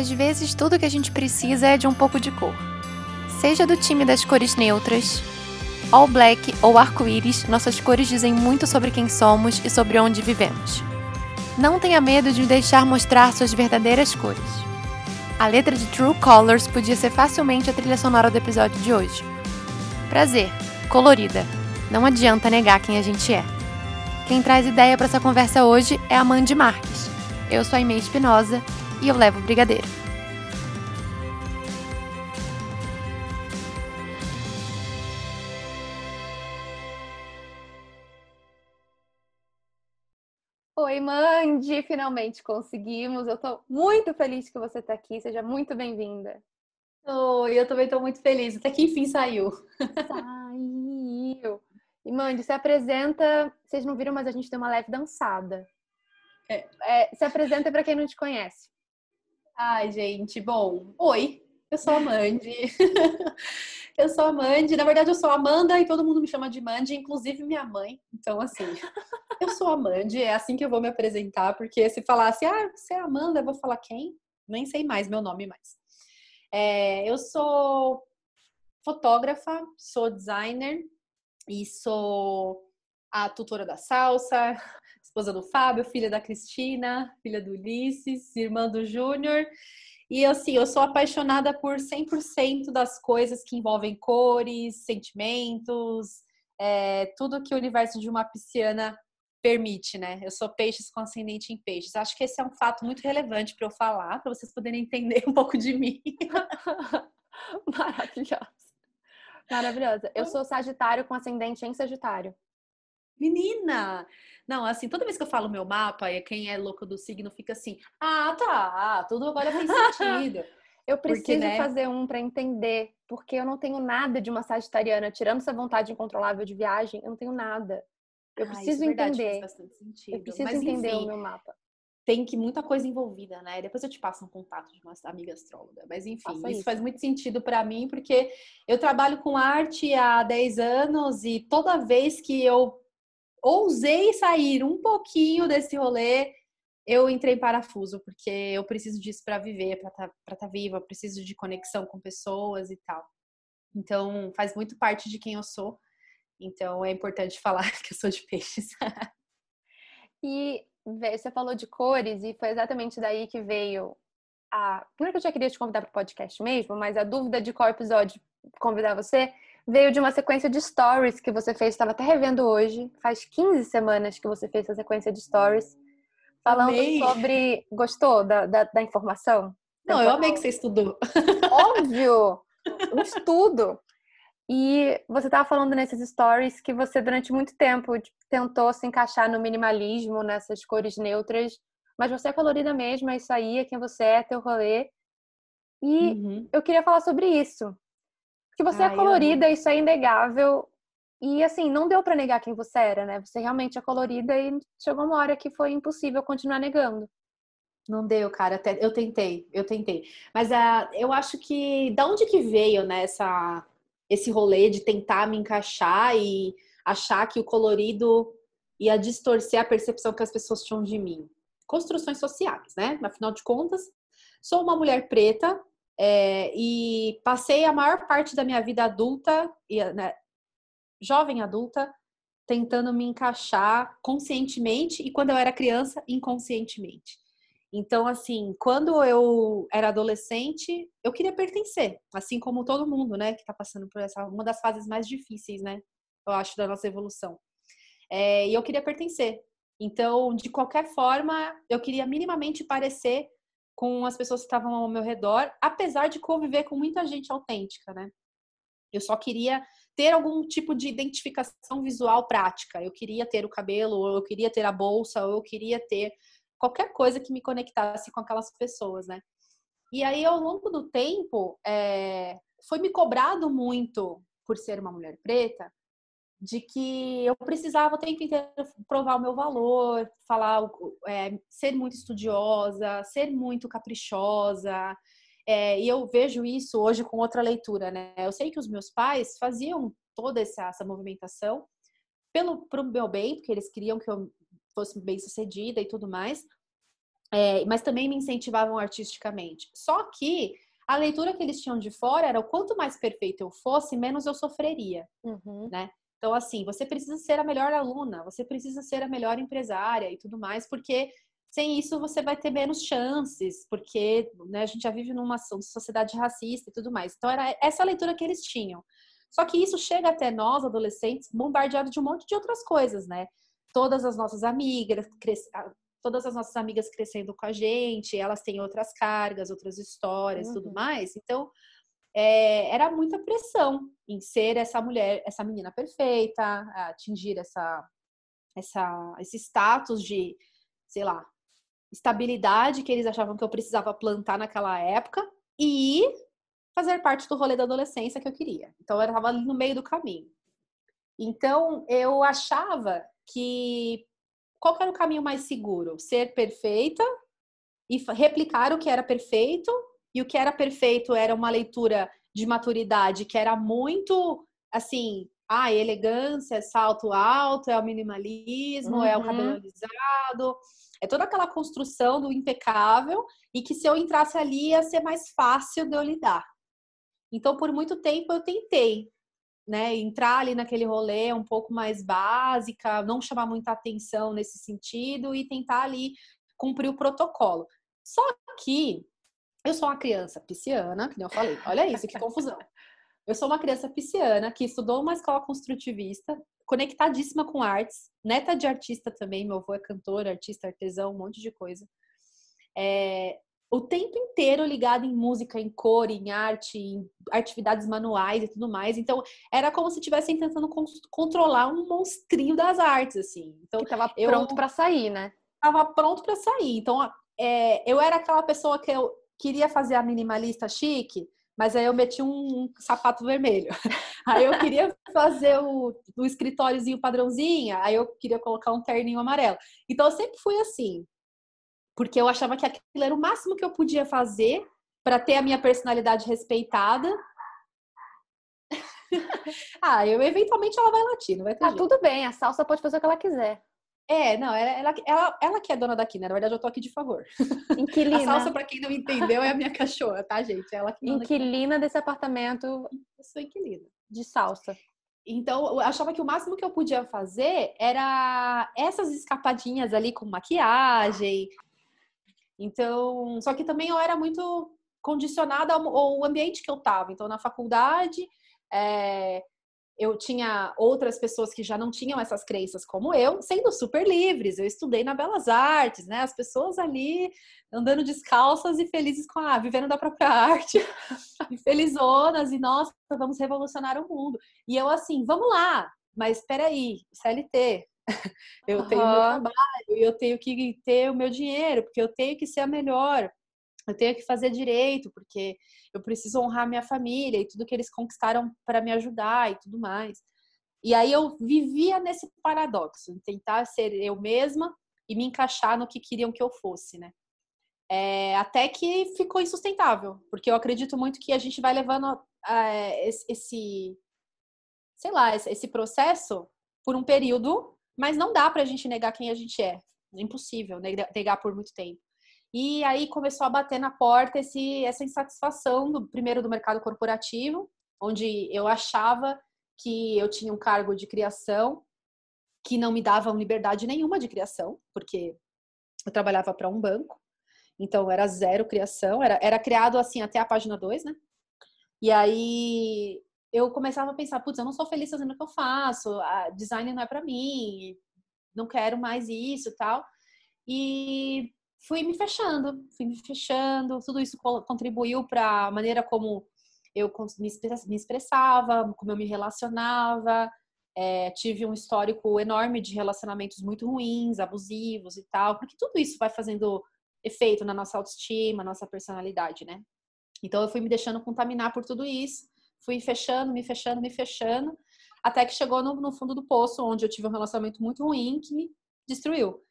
Às vezes, tudo que a gente precisa é de um pouco de cor. Seja do time das cores neutras, all black ou arco-íris, nossas cores dizem muito sobre quem somos e sobre onde vivemos. Não tenha medo de deixar mostrar suas verdadeiras cores. A letra de True Colors podia ser facilmente a trilha sonora do episódio de hoje. Prazer, colorida. Não adianta negar quem a gente é. Quem traz ideia para essa conversa hoje é a Mandy Marques. Eu sou a Aimee Espinosa e eu levo o brigadeiro. Oi, Mandy! Finalmente conseguimos. Eu estou muito feliz que você está aqui. Seja muito bem-vinda. Oi, eu também estou muito feliz. Até que enfim saiu. Saiu. E Mandy, se apresenta. Vocês não viram, mas a gente tem uma leve dançada. É. É, se apresenta para quem não te conhece. Ai, gente, bom. Oi, eu sou a Mandy. eu sou a Mandy. Na verdade, eu sou a Amanda e todo mundo me chama de Mandy, inclusive minha mãe. Então, assim, eu sou a Mandy, é assim que eu vou me apresentar, porque se falasse, ah, você é a Amanda, eu vou falar quem? Nem sei mais meu nome mais. É, eu sou fotógrafa, sou designer e sou a tutora da salsa, esposa do Fábio, filha da Cristina, filha do Ulisses, irmã do Júnior. E assim, eu sou apaixonada por 100% das coisas que envolvem cores, sentimentos, é, tudo que o universo de uma pisciana permite, né? Eu sou peixes com ascendente em peixes. Acho que esse é um fato muito relevante para eu falar, para vocês poderem entender um pouco de mim. Maravilhosa. Maravilhosa. Eu sou Sagitário com ascendente em Sagitário. Menina! Não, assim, toda vez que eu falo meu mapa, e quem é louco do signo fica assim: ah, tá, tudo agora faz sentido. eu preciso porque, né? fazer um para entender, porque eu não tenho nada de uma sagitariana, tirando essa vontade incontrolável de viagem, eu não tenho nada. Eu ah, preciso é verdade, entender. Eu preciso Mas, entender enfim, o meu mapa. Tem que muita coisa envolvida, né? Depois eu te passo um contato de uma amiga astróloga. Mas enfim, isso, isso faz muito sentido para mim, porque eu trabalho com arte há 10 anos e toda vez que eu ousei sair um pouquinho desse rolê, eu entrei em parafuso, porque eu preciso disso para viver, para estar tá, tá viva, eu preciso de conexão com pessoas e tal. Então, faz muito parte de quem eu sou. Então, é importante falar que eu sou de peixes. e você falou de cores, e foi exatamente daí que veio a. Primeiro que eu já queria te convidar para o podcast mesmo, mas a dúvida de qual episódio convidar você veio de uma sequência de stories que você fez, estava até revendo hoje, faz 15 semanas que você fez essa sequência de stories, falando amei. sobre. Gostou da, da, da informação? Não, eu amei que você estudou. Óbvio! Um estudo. E você estava falando nesses stories que você, durante muito tempo, tentou se encaixar no minimalismo, nessas cores neutras, mas você é colorida mesmo, é isso aí, é quem você é, teu rolê. E uhum. eu queria falar sobre isso. Que você Ai, é colorida, isso é inegável. E assim, não deu para negar quem você era, né? Você realmente é colorida e chegou uma hora que foi impossível continuar negando. Não deu, cara. Até, eu tentei, eu tentei. Mas uh, eu acho que da onde que veio né, essa, esse rolê de tentar me encaixar e achar que o colorido ia distorcer a percepção que as pessoas tinham de mim? Construções sociais, né? Afinal de contas, sou uma mulher preta, é, e passei a maior parte da minha vida adulta, né, jovem adulta, tentando me encaixar conscientemente e quando eu era criança, inconscientemente. Então, assim, quando eu era adolescente, eu queria pertencer, assim como todo mundo, né, que tá passando por essa, uma das fases mais difíceis, né, eu acho, da nossa evolução. É, e eu queria pertencer. Então, de qualquer forma, eu queria minimamente parecer com as pessoas que estavam ao meu redor, apesar de conviver com muita gente autêntica, né? Eu só queria ter algum tipo de identificação visual prática. Eu queria ter o cabelo, ou eu queria ter a bolsa, ou eu queria ter qualquer coisa que me conectasse com aquelas pessoas, né? E aí, ao longo do tempo, é, foi me cobrado muito por ser uma mulher preta, de que eu precisava o tempo inteiro provar o meu valor, falar, é, ser muito estudiosa, ser muito caprichosa. É, e eu vejo isso hoje com outra leitura, né? Eu sei que os meus pais faziam toda essa, essa movimentação pelo pro meu bem, porque eles queriam que eu fosse bem sucedida e tudo mais. é, mas também me incentivavam artisticamente. Só que a leitura que eles tinham de fora era o quanto mais perfeito eu fosse, menos eu sofreria, uhum. né? Então, assim, você precisa ser a melhor aluna, você precisa ser a melhor empresária e tudo mais, porque sem isso você vai ter menos chances, porque né, a gente já vive numa sociedade racista e tudo mais. Então, era essa leitura que eles tinham. Só que isso chega até nós, adolescentes, bombardeados de um monte de outras coisas, né? Todas as nossas amigas, todas as nossas amigas crescendo com a gente, elas têm outras cargas, outras histórias, uhum. tudo mais. Então, é, era muita pressão em ser essa mulher, essa menina perfeita, atingir essa, essa, esse status de, sei lá, estabilidade que eles achavam que eu precisava plantar naquela época e fazer parte do rolê da adolescência que eu queria. Então eu estava ali no meio do caminho. Então eu achava que qual era o caminho mais seguro? Ser perfeita e replicar o que era perfeito e o que era perfeito era uma leitura de maturidade que era muito assim, ah, elegância, salto alto, é o minimalismo, uhum. é o cabelo uhum. alisado, é toda aquela construção do impecável e que se eu entrasse ali ia ser mais fácil de eu lidar. Então, por muito tempo eu tentei, né, entrar ali naquele rolê um pouco mais básica, não chamar muita atenção nesse sentido e tentar ali cumprir o protocolo. Só que eu sou uma criança pisciana, que nem eu falei. Olha isso, que confusão. Eu sou uma criança pisciana que estudou uma escola construtivista, conectadíssima com artes, neta de artista também. Meu avô é cantor, artista, artesão, um monte de coisa. É, o tempo inteiro ligado em música, em cor, em arte, em atividades manuais e tudo mais. Então, era como se estivessem tentando controlar um monstrinho das artes, assim. Então, que tava pronto para sair, né? Tava pronto para sair. Então, é, eu era aquela pessoa que eu queria fazer a minimalista chique, mas aí eu meti um, sapato vermelho. Aí eu queria fazer o, o escritóriozinho padrãozinho, aí eu queria colocar um terninho amarelo. Então eu sempre fui assim, porque eu achava que aquilo era o máximo que eu podia fazer para ter a minha personalidade respeitada. ah, eu eventualmente ela vai latir, não vai ter Ah, jeito. tudo bem, a salsa pode fazer o que ela quiser. É, não, ela, ela, ela, que é dona daqui, né? Na verdade, eu tô aqui de favor. Inquilina. A salsa, pra quem não entendeu, é a minha cachorra, tá, gente? Ela que Inquilina desse apartamento. Eu sou inquilina. De salsa. Então, eu achava que o máximo que eu podia fazer era essas escapadinhas ali com maquiagem. Então, só que também eu era muito condicionada ao, ao ambiente que eu tava. Então, na faculdade, é, eu tinha outras pessoas que já não tinham essas crenças como eu, sendo super livres. Eu estudei na Belas Artes, né? As pessoas ali andando descalças e felizes com a vivendo da própria arte, e felizonas e nossa, vamos revolucionar o mundo. E eu assim, vamos lá, mas espera aí, CLT. Eu uhum. tenho meu trabalho, eu tenho que ter o meu dinheiro, porque eu tenho que ser a melhor eu tenho que fazer direito, porque eu preciso honrar minha família e tudo que eles conquistaram para me ajudar e tudo mais. E aí eu vivia nesse paradoxo, tentar ser eu mesma e me encaixar no que queriam que eu fosse, né? É, até que ficou insustentável, porque eu acredito muito que a gente vai levando é, esse, sei lá, esse processo por um período, mas não dá pra gente negar quem a gente é. É impossível negar por muito tempo. E aí começou a bater na porta esse, essa insatisfação, do, primeiro do mercado corporativo, onde eu achava que eu tinha um cargo de criação que não me davam liberdade nenhuma de criação, porque eu trabalhava para um banco, então era zero criação, era, era criado assim até a página 2, né? E aí eu começava a pensar, putz, eu não sou feliz fazendo o que eu faço, design não é para mim, não quero mais isso tal. E fui me fechando, fui me fechando, tudo isso contribuiu para a maneira como eu me expressava, como eu me relacionava. É, tive um histórico enorme de relacionamentos muito ruins, abusivos e tal, porque tudo isso vai fazendo efeito na nossa autoestima, nossa personalidade, né? Então eu fui me deixando contaminar por tudo isso, fui fechando, me fechando, me fechando, até que chegou no, no fundo do poço, onde eu tive um relacionamento muito ruim que me destruiu.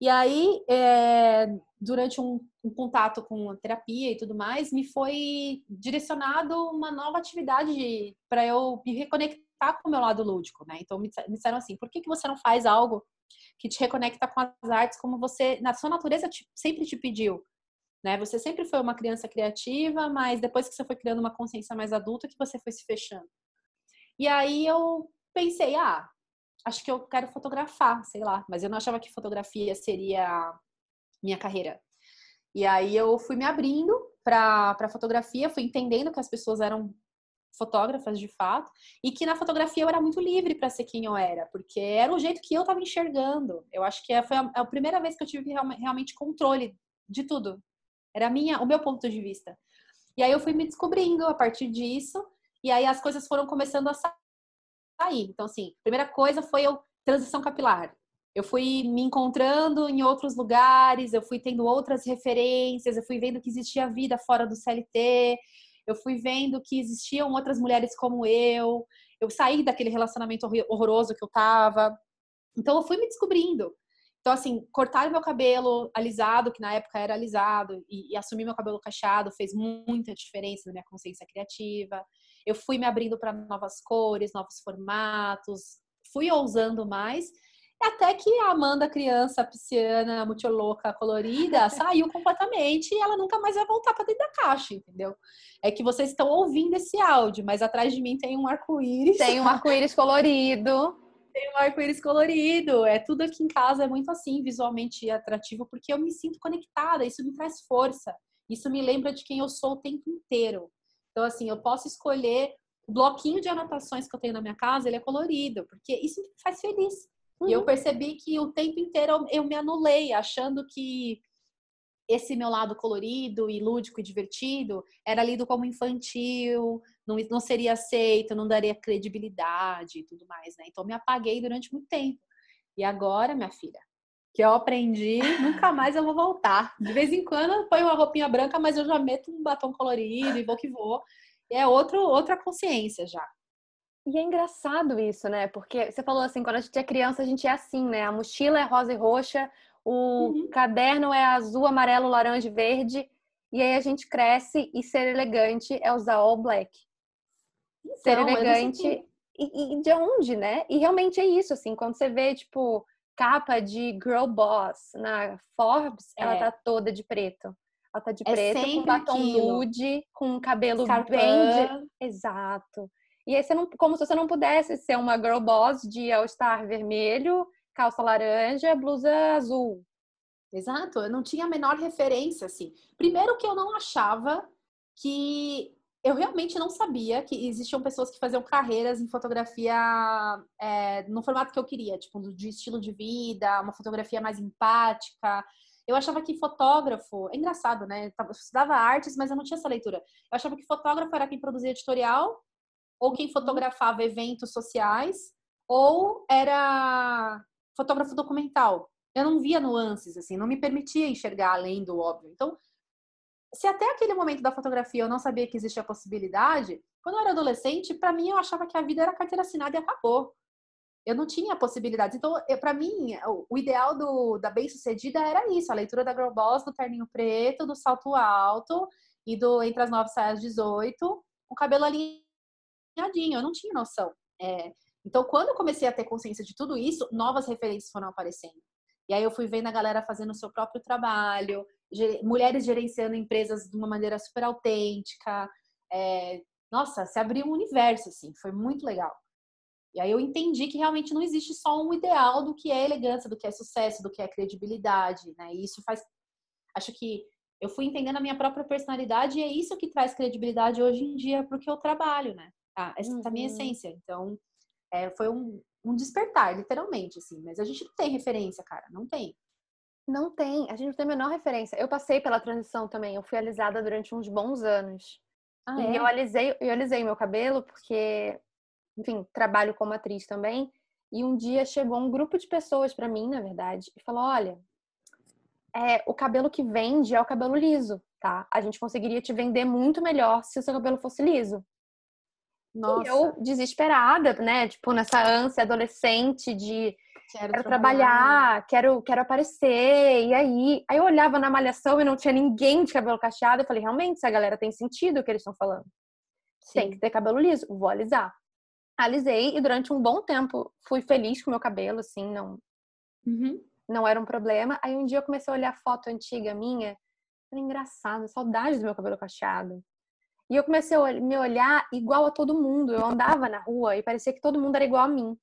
E aí, é, durante um, um, contato com a terapia e tudo mais, me foi direcionado uma nova atividade para eu me reconectar com o meu lado lúdico, né? Então, me, disseram assim, por que, que você não faz algo que te reconecta com as artes como você, na sua natureza, te, sempre te pediu. Né? Você sempre foi uma criança criativa, mas depois que você foi criando uma consciência mais adulta, que você foi se fechando. E aí eu pensei, ah, acho que eu quero fotografar, sei lá, mas eu não achava que fotografia seria minha carreira. E aí eu fui me abrindo para fotografia, fui entendendo que as pessoas eram fotógrafas de fato, e que na fotografia eu era muito livre para ser quem eu era, porque era o jeito que eu estava enxergando. Eu acho que foi a, a, primeira vez que eu tive realmente controle de tudo. Era minha, o meu ponto de vista. E aí eu fui me descobrindo a partir disso, e aí as coisas foram começando a sair. Então, assim, a primeira coisa foi eu transição capilar. Eu fui me encontrando em outros lugares, eu fui tendo outras referências, eu fui vendo que existia vida fora do CLT, eu fui vendo que existiam outras mulheres como eu, eu saí daquele relacionamento horroroso que eu tava. Então eu fui me descobrindo. Então, assim, cortar meu cabelo alisado, que na época era alisado, e, e assumir meu cabelo cacheado fez muita diferença na minha consciência criativa. Eu fui me abrindo para novas cores, novos formatos, fui ousando mais até que a Amanda, criança pisciana, muito louca, colorida, saiu completamente e ela nunca mais vai voltar para dentro da caixa, entendeu? É que vocês estão ouvindo esse áudio, mas atrás de mim tem um arco-íris. Tem um arco-íris colorido. Tem um arco-íris colorido. É tudo aqui em casa é muito assim, visualmente atrativo, porque eu me sinto conectada, isso me traz força. Isso me lembra de quem eu sou o tempo inteiro. Então, assim, eu posso escolher o bloquinho de anotações que eu tenho na minha casa, ele é colorido, porque isso me faz feliz. Uhum. E eu uhum. percebi que o tempo inteiro eu me anulei, achando que esse meu lado colorido e lúdico e divertido era lido como infantil, não, não seria aceito, não daria credibilidade e tudo mais, né? Então me apaguei durante muito tempo. E agora, minha filha, que eu aprendi, nunca mais eu vou voltar. De vez em quando eu ponho uma roupinha branca, mas eu já meto um batom colorido e vou que vou. É outro, outra consciência já. E é engraçado isso, né? Porque você falou assim, quando a gente é criança, a gente é assim, né? A mochila é rosa e roxa, o uhum. caderno é azul, amarelo, laranja e verde. E aí a gente cresce e ser elegante é usar all black. Então, ser elegante. E, e, de onde, né? E realmente é isso, assim, quando você vê, tipo, capa de Girl Boss na Forbes, é. ela tá toda de preto. Ela tá de é preto, com batom aquilo. nude, com cabelo Scarpã. bem. De... Exato. E aí você não, como se você não pudesse ser uma girl boss de All-Star vermelho, calça laranja, blusa azul. Exato, eu não tinha a menor referência, assim. Primeiro que eu não achava que eu realmente não sabia que existiam pessoas que faziam carreiras em fotografia é, no formato que eu queria, tipo, de estilo de vida, uma fotografia mais empática. Eu achava que fotógrafo, é engraçado, né? Eu estudava artes, mas eu não tinha essa leitura. Eu achava que fotógrafo era quem produzia editorial ou quem fotografava eventos sociais, ou era fotógrafo documental. Eu não via nuances, assim, não me permitia enxergar além do óbvio. Então, se até aquele momento da fotografia eu não sabia que existia a possibilidade, quando eu era adolescente, para mim eu achava que a vida era carteira assinada e acabou. Eu não tinha possibilidades. Então, para mim, o ideal do, da bem-sucedida era isso: a leitura da Girl Boss, do terninho preto, do salto alto e do Entre as Nove Saias 18, o cabelo alinhadinho, eu não tinha noção. É, então, quando eu comecei a ter consciência de tudo isso, novas referências foram aparecendo. E aí eu fui vendo a galera fazendo o seu próprio trabalho, mulheres gerenciando empresas de uma maneira super autêntica. É, nossa, se abriu um universo, assim, foi muito legal. E aí eu entendi que realmente não existe só um ideal do que é elegância, do que é sucesso, do que é credibilidade, né? E isso faz. Acho que eu fui entendendo a minha própria personalidade e é isso que traz credibilidade hoje em dia para o que eu trabalho, né? Ah, essa uhum. é a minha essência. Então, é, foi um, um despertar, literalmente, assim. Mas a gente não tem referência, cara. Não tem. Não tem. A gente não tem a menor referência. Eu passei pela transição também. Eu fui alisada durante uns bons anos. Ah, e é? eu alisei, eu alisei meu cabelo porque, enfim, trabalho como atriz também. E um dia chegou um grupo de pessoas para mim, na verdade, e falou: olha, é, o cabelo que vende é o cabelo liso, tá? A gente conseguiria te vender muito melhor se o seu cabelo fosse liso. Nossa. E eu desesperada, né? Tipo, nessa ânsia adolescente de quero, quero trabalhar, quero, quero aparecer. E aí, aí eu olhava na malhação e não tinha ninguém de cabelo cacheado. Eu falei, realmente, essa galera tem sentido o que eles estão falando. Sim. Tem que ter cabelo liso, vou alisar. Alisei e durante um bom tempo fui feliz com meu cabelo, assim, não, Uhum. Não era um problema. Aí um dia eu comecei a olhar foto antiga minha. Era engraçado, saudade do meu cabelo cacheado. E eu comecei a me olhar igual a todo mundo. Eu andava na rua e parecia que todo mundo era igual a mim.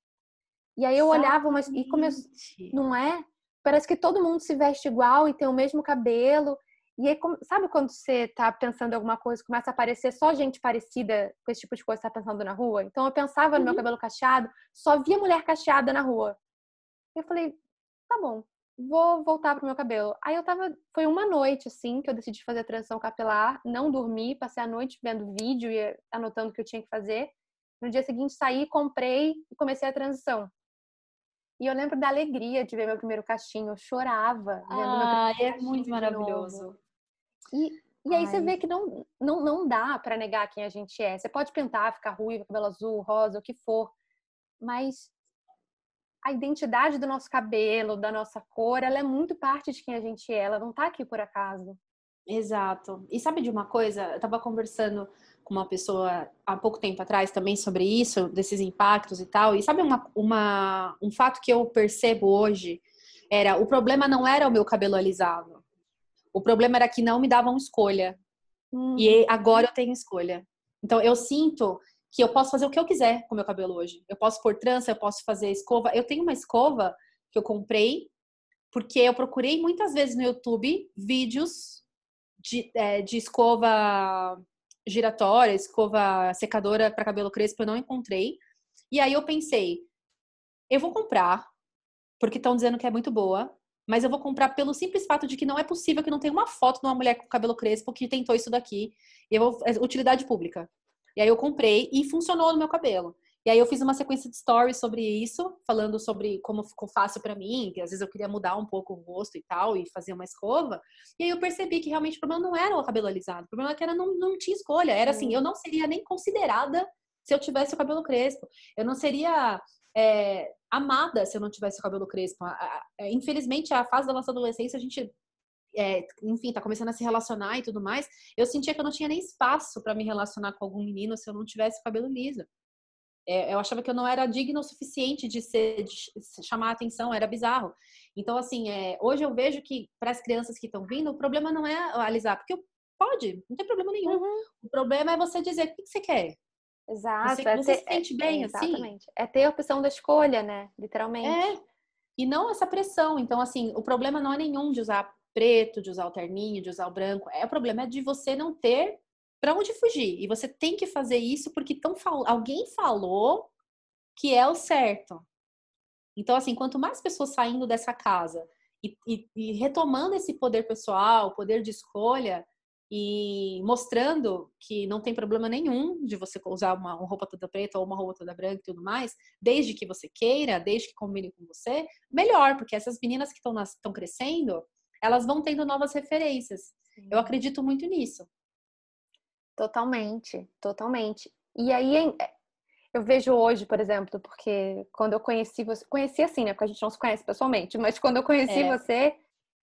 E aí eu olhava, mas e comecei, não é? Parece que todo mundo se veste igual e tem o mesmo cabelo. E aí, sabe quando você tá pensando em alguma coisa, começa a aparecer só gente parecida com esse tipo de coisa que você tá pensando na rua? Então eu pensava no meu uhum. cabelo cacheado, só via mulher cacheada na rua. E eu falei, tá bom, vou voltar pro meu cabelo. Aí eu tava, foi uma noite assim que eu decidi fazer a transição capilar, não dormi, passei a noite vendo vídeo e anotando o que eu tinha que fazer. No dia seguinte saí, comprei e comecei a transição. E eu lembro da alegria de ver meu primeiro cachinho, eu chorava. Ah, é muito maravilhoso. E, e aí Ai. você vê que não, não, não dá para negar quem a gente é. Você pode pintar, ficar ruiva, cabelo azul, rosa, o que for. Mas a identidade do nosso cabelo, da nossa cor, ela é muito parte de quem a gente é. Ela não tá aqui por acaso. Exato. E sabe de uma coisa? Eu tava conversando com uma pessoa há pouco tempo atrás também sobre isso, desses impactos e tal. E sabe uma, uma, um fato que eu percebo hoje? Era o problema não era o meu cabelo alisado. O problema era que não me davam escolha. Hum. E agora eu tenho escolha. Então eu sinto que eu posso fazer o que eu quiser com o meu cabelo hoje. Eu posso pôr trança, eu posso fazer escova. Eu tenho uma escova que eu comprei porque eu procurei muitas vezes no YouTube vídeos de, é, de escova giratória, escova secadora para cabelo crespo, eu não encontrei. E aí eu pensei, eu vou comprar, porque estão dizendo que é muito boa, mas eu vou comprar pelo simples fato de que não é possível que não tenha uma foto de uma mulher com cabelo crespo que tentou isso daqui. E eu vou, é utilidade pública. E aí eu comprei e funcionou no meu cabelo. E aí eu fiz uma sequência de stories sobre isso, falando sobre como ficou fácil para mim, que às vezes eu queria mudar um pouco o rosto e tal, e fazer uma escova. E aí eu percebi que realmente o problema não era o cabelo alisado, o problema é que era não, não tinha escolha. Era assim, eu não seria nem considerada se eu tivesse o cabelo crespo. Eu não seria é, amada se eu não tivesse o cabelo crespo. É, infelizmente, a fase da nossa adolescência, a gente é, enfim, tá começando a se relacionar e tudo mais, eu sentia que eu não tinha nem espaço para me relacionar com algum menino se eu não tivesse cabelo liso. É, eu achava que eu não era digna o suficiente de, ser, de chamar a atenção, era bizarro. Então, assim, é, hoje eu vejo que para as crianças que estão vindo, o problema não é alisar, porque pode, não tem problema nenhum. Uhum. O problema é você dizer o que, você quer. Exato. Você, é você ter, se sente bem, é, assim? Exatamente. É ter a opção da escolha, né? Literalmente. É. E não essa pressão. Então, assim, o problema não é nenhum de usar preto, de usar o terninho, de usar o branco. É o problema é de você não ter para onde fugir. E você tem que fazer isso porque tão fal... alguém falou que é o certo. Então, assim, quanto mais pessoas saindo dessa casa e, e, e retomando esse poder pessoal, poder de escolha, e mostrando que não tem problema nenhum de você usar uma, uma, roupa toda preta ou uma roupa toda branca e tudo mais, desde que você queira, desde que combine com você, melhor, porque essas meninas que estão crescendo, elas vão tendo novas referências. Sim. Eu acredito muito nisso. Totalmente, totalmente. E aí é, eu vejo hoje, por exemplo, porque quando eu conheci você, conheci assim, né? Porque a gente não se conhece pessoalmente, mas quando eu conheci é. você,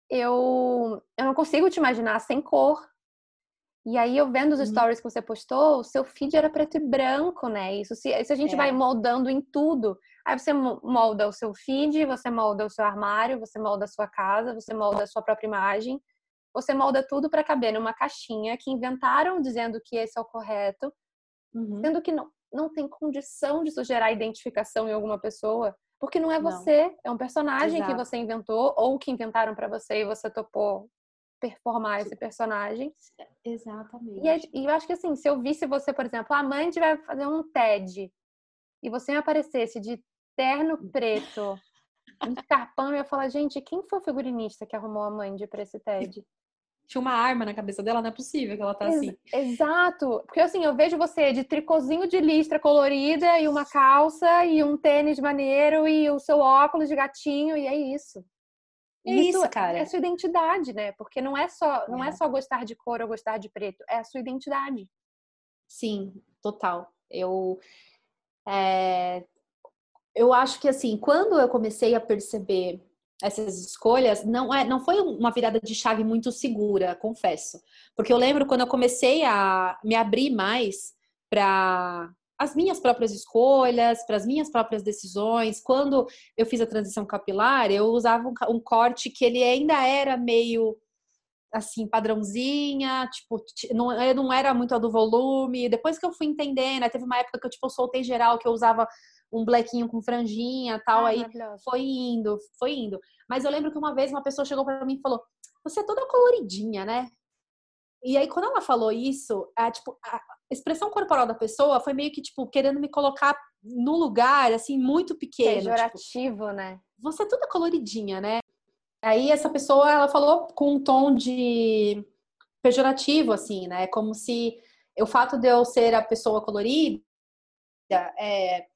eu, eu não consigo te imaginar sem cor. E aí, eu vendo os uhum. stories que você postou, o seu feed era preto e branco, né? Isso, se, isso a gente é. vai moldando em tudo. Aí você molda o seu feed, você molda o seu armário, você molda a sua casa, você molda a sua própria imagem você molda tudo para caber numa caixinha que inventaram dizendo que esse é o correto, uhum. sendo que não, não tem condição de gerar identificação em alguma pessoa, porque não é você, não. é um personagem Exato. que você inventou ou que inventaram para você e você topou performar esse personagem. Exatamente. E, é, e, eu acho que assim, se eu visse você, por exemplo, a mãe vai fazer um TED e você me aparecesse de terno preto, escarpão, eu ia falar, gente, quem foi o figurinista que arrumou a mãe de para esse TED? tinha uma arma na cabeça dela, não é possível que ela tá assim. Exato. Porque assim, eu vejo você de tricôzinho de listra colorida e uma calça e um tênis maneiro e o seu óculos de gatinho e é isso. É isso, isso cara. É a sua identidade, né? Porque não é só, não é. é só gostar de cor ou gostar de preto, é a sua identidade. Sim, total. Eu é, eu acho que assim, quando eu comecei a perceber essas escolhas não é não foi uma virada de chave muito segura, confesso. Porque eu lembro quando eu comecei a me abrir mais para as minhas próprias escolhas, para as minhas próprias decisões. Quando eu fiz a transição capilar, eu usava um, um corte que ele ainda era meio assim, padrãozinha, tipo, não, eu não era muito a do volume. Depois que eu fui entendendo, teve uma época que eu, tipo, soltei geral, que eu usava um blequinho com franjinha tal, aí foi indo, foi indo. Mas eu lembro que uma vez uma pessoa chegou para mim e falou, você é toda coloridinha, né? E aí, quando ela falou isso, a, tipo, a expressão corporal da pessoa foi meio que, tipo, querendo me colocar no lugar, assim, muito pequeno. Tipo, Pejorativo, tipo, né? Você é toda coloridinha, né? Aí essa pessoa, ela falou com um tom de pejorativo, assim, né? Como se o fato de eu ser a pessoa colorida, é,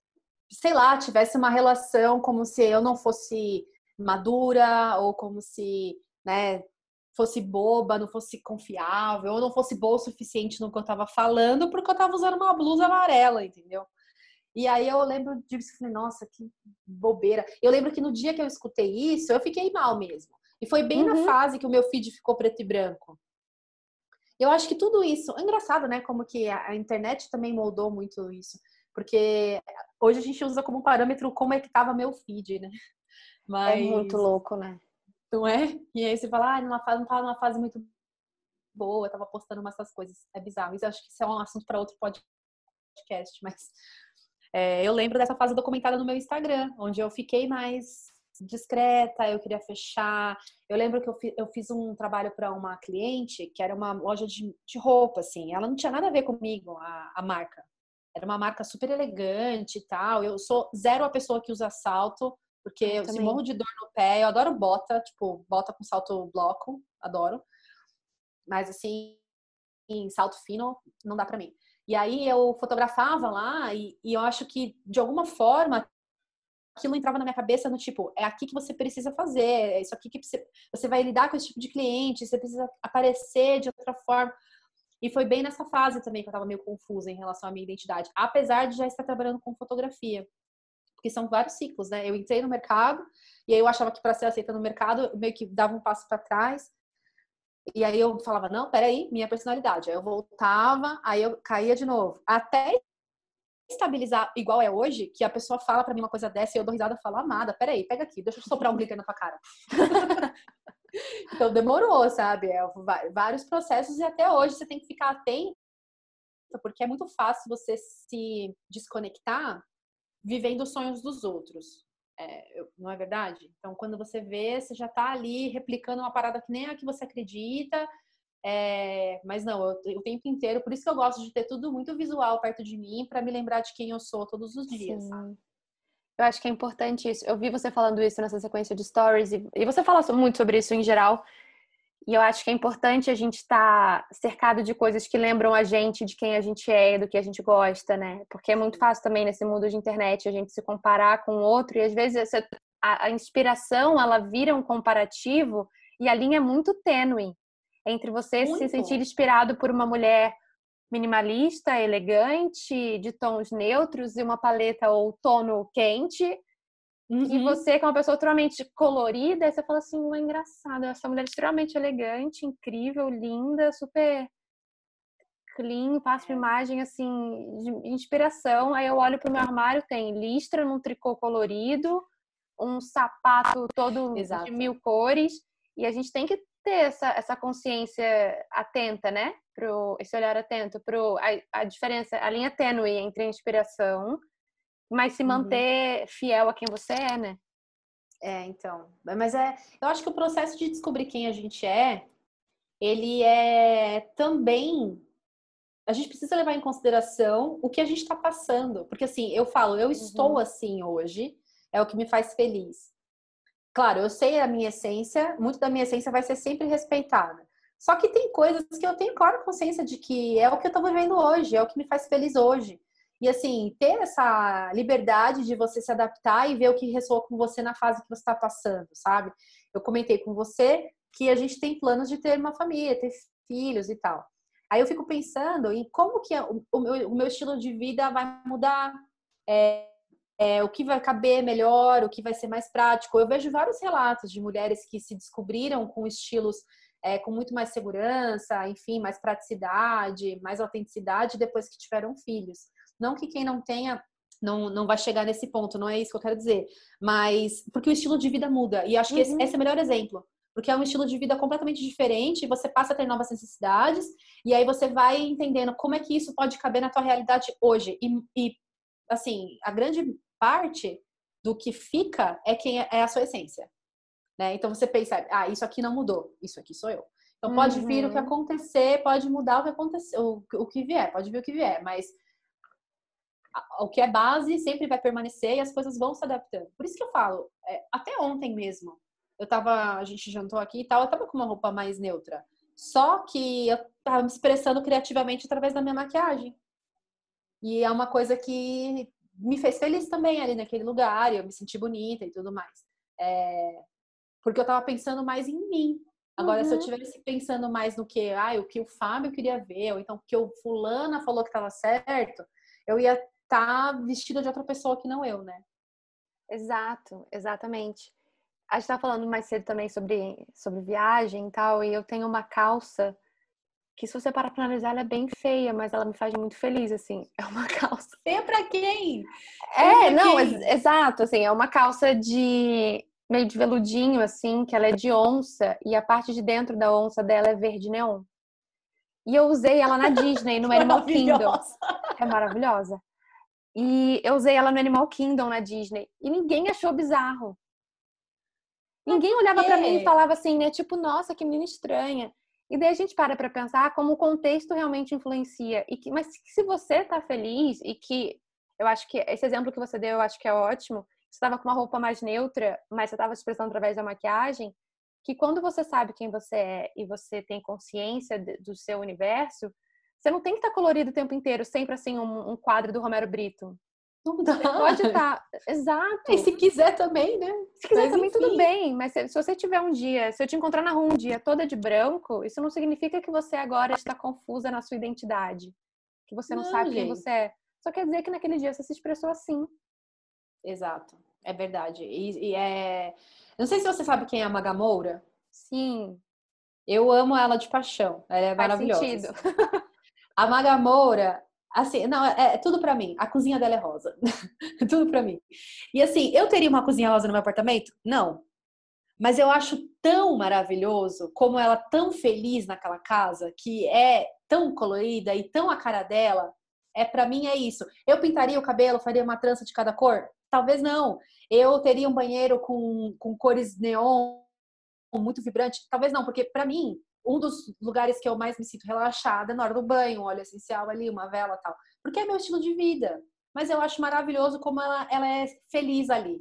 sei lá, tivesse uma relação como se eu não fosse madura ou como se, né, fosse boba, não fosse confiável, ou não fosse boa o suficiente no que eu tava falando, porque eu tava usando uma blusa amarela, entendeu? E aí eu lembro disso, falei, nossa, que bobeira. Eu lembro que no dia que eu escutei isso, eu fiquei mal mesmo. E foi bem uhum. na fase que o meu feed ficou preto e branco. Eu acho que tudo isso, é engraçado, né? Como que a internet também moldou muito isso. Porque hoje a gente usa como parâmetro como é que tava meu feed, né? Mas... É muito louco, né? Não é? E aí você fala, ah, numa fase, não tava numa fase muito boa, tava postando umas essas coisas. É bizarro. Isso acho que isso é um assunto para outro podcast, mas é, eu lembro dessa fase documentada no meu Instagram, onde eu fiquei mais discreta, eu queria fechar. Eu lembro que eu, fi, eu fiz um trabalho para uma cliente que era uma loja de, de, roupa, assim. Ela não tinha nada a ver comigo, a, a marca. Era uma marca super elegante e tal. Eu sou zero a pessoa que usa salto porque eu, eu morro de dor no pé, eu adoro bota, tipo, bota com salto bloco, adoro. Mas assim, em salto fino, não dá para mim. E aí eu fotografava lá e, e, eu acho que, de alguma forma, aquilo entrava na minha cabeça no tipo, é aqui que você precisa fazer, é isso aqui que você, você vai lidar com esse tipo de cliente, você precisa aparecer de outra forma. E foi bem nessa fase também que eu tava meio confusa em relação à minha identidade, apesar de já estar trabalhando com fotografia porque são vários ciclos, né? Eu entrei no mercado e aí eu achava que para ser aceita no mercado, meio que dava um passo para trás. E aí eu falava, não, peraí, minha personalidade. Aí eu voltava, aí eu caía de novo. Até estabilizar igual é hoje, que a pessoa fala para mim uma coisa dessa e eu dou risada e falo, amada, peraí, pega aqui, deixa eu soprar um glitter na tua cara. então demorou, sabe? É, vários processos e até hoje você tem que ficar atento, porque é muito fácil você se desconectar vivendo os sonhos dos outros. É, não é verdade? Então, quando você vê, você já está ali replicando uma parada que nem a que você acredita. É, mas não, eu, o tempo inteiro, por isso que eu gosto de ter tudo muito visual perto de mim, para me lembrar de quem eu sou todos os dias. Sim. Eu acho que é importante isso. Eu vi você falando isso nessa sequência de stories, e, e você fala muito sobre isso em geral. E eu acho que é importante a gente estar tá cercado de coisas que lembram a gente de quem a gente é, do que a gente gosta, né? Porque é muito fácil também nesse mundo de internet a gente se comparar com o outro e às vezes a, a inspiração ela vira um comparativo e a linha é muito tênue entre você muito. se sentir inspirado por uma mulher minimalista, elegante, de tons neutros e uma paleta ou tono quente, Uhum. E você, que é uma pessoa extremamente colorida, você fala assim, é engraçado, essa mulher é extremamente elegante, incrível, linda, super clean, passa uma imagem assim de inspiração. Aí eu olho pro meu armário, tem listra num tricô colorido, um sapato todo Exato. de mil cores, e a gente tem que ter essa, essa consciência atenta, né? Pro, esse olhar atento para a, a diferença, a linha tênue entre a inspiração mas se uhum. manter uhum. fiel a quem você é, né? É, então. Mas é, eu acho que o processo de descobrir quem a gente é, ele é também a gente precisa levar em consideração o que a gente está passando, porque assim, eu falo, eu estou uhum. assim hoje, é o que me faz feliz. Claro, eu sei a minha essência, muito da minha essência vai ser sempre respeitada. Só que tem coisas que eu tenho clara consciência de que é o que eu estou vivendo hoje, é o que me faz feliz hoje. E assim, ter essa liberdade de você se adaptar e ver o que ressoa com você na fase que você está passando, sabe? Eu comentei com você que a gente tem planos de ter uma família, ter filhos e tal. Aí eu fico pensando em como que o meu, o meu estilo de vida vai mudar, é, é, o que vai caber melhor, o que vai ser mais prático. Eu vejo vários relatos de mulheres que se descobriram com estilos é, com muito mais segurança, enfim, mais praticidade, mais autenticidade depois que tiveram filhos. Não que quem não tenha não, não vai chegar nesse ponto, não é isso que eu quero dizer. Mas porque o estilo de vida muda. E acho que uhum. esse, esse, é o melhor exemplo. Porque é um estilo de vida completamente diferente, você passa a ter novas necessidades, e aí você vai entendendo como é que isso pode caber na tua realidade hoje. E, e assim, a grande parte do que fica é quem é, é a sua essência. Né? Então você pensa, ah, isso aqui não mudou, isso aqui sou eu. Então pode uhum. vir o que uhum. acontecer, pode mudar o que acontecer, o, o que vier, pode vir o que vier, mas o que é base sempre vai permanecer e as coisas vão se adaptando. Por isso que eu falo, é, até ontem mesmo, eu tava, a gente jantou aqui e tal, eu tava com uma roupa mais neutra. Só que eu tava me expressando criativamente através da minha maquiagem. E é uma coisa que me fez feliz também ali naquele lugar, e eu me senti bonita e tudo mais. É... Porque eu tava pensando mais em mim. Agora, uhum. se eu uhum. tivesse pensando mais no que, ah, o que o Fábio queria ver, ou então o que o fulana falou que tava certo, eu ia estar tá vestida de outra pessoa que não eu, né? Exato, exatamente. A gente tá falando mais cedo também sobre, sobre viagem e tal, e eu tenho uma calça que se você parar pra analisar, ela é bem feia, mas ela me faz muito feliz, assim. É uma calça. Feia pra quem? É, não, quem? Ex exato, assim, é uma calça de meio de veludinho, assim, que ela é de onça, e a parte de dentro da onça dela é verde neon. E eu usei ela na Disney, no Animal Kingdom. É maravilhosa. E eu usei ela no Animal Kingdom na Disney. E ninguém achou bizarro. Ninguém olhava para mim e falava assim, né? Tipo, nossa, que menina estranha. E daí a gente para para pensar como o contexto realmente influencia. E que, mas se você tá feliz e que eu acho que esse exemplo que você deu, eu acho que é ótimo. Você estava com uma roupa mais neutra, mas você estava se expressando através da maquiagem. Que quando você sabe quem você é e você tem consciência do seu universo, você não tem que estar tá colorido o tempo inteiro, sempre assim, um, um quadro do Romero Brito. Não dá. Você pode estar. Tá... Exato. E se quiser também, né? Se quiser mas, também, enfim. tudo bem. Mas se, se, você tiver um dia, se eu te encontrar na rua um dia toda de branco, isso não significa que você agora está confusa na sua identidade. Que você não, não sabe gente. quem você é. Só quer dizer que naquele dia você se expressou assim. Exato. É verdade. E, e é. Não sei se você sabe quem é a Magamoura. Sim. Eu amo ela de paixão. Ela é Faz maravilhosa. Sentido. A Magamoura Assim, não, é, é tudo para mim. A cozinha dela é rosa. tudo para mim. E assim, eu teria uma cozinha rosa no meu apartamento? Não. Mas eu acho tão maravilhoso como ela tão feliz naquela casa, que é tão colorida e tão a cara dela. É para mim é isso. Eu pintaria o cabelo, faria uma trança de cada cor? Talvez não. Eu teria um banheiro com, com cores neon muito vibrante? Talvez não, porque para mim um dos lugares que eu mais me sinto relaxada na hora do banho, óleo essencial ali, uma vela tal. Porque é meu estilo de vida. Mas eu acho maravilhoso como ela, ela é feliz ali.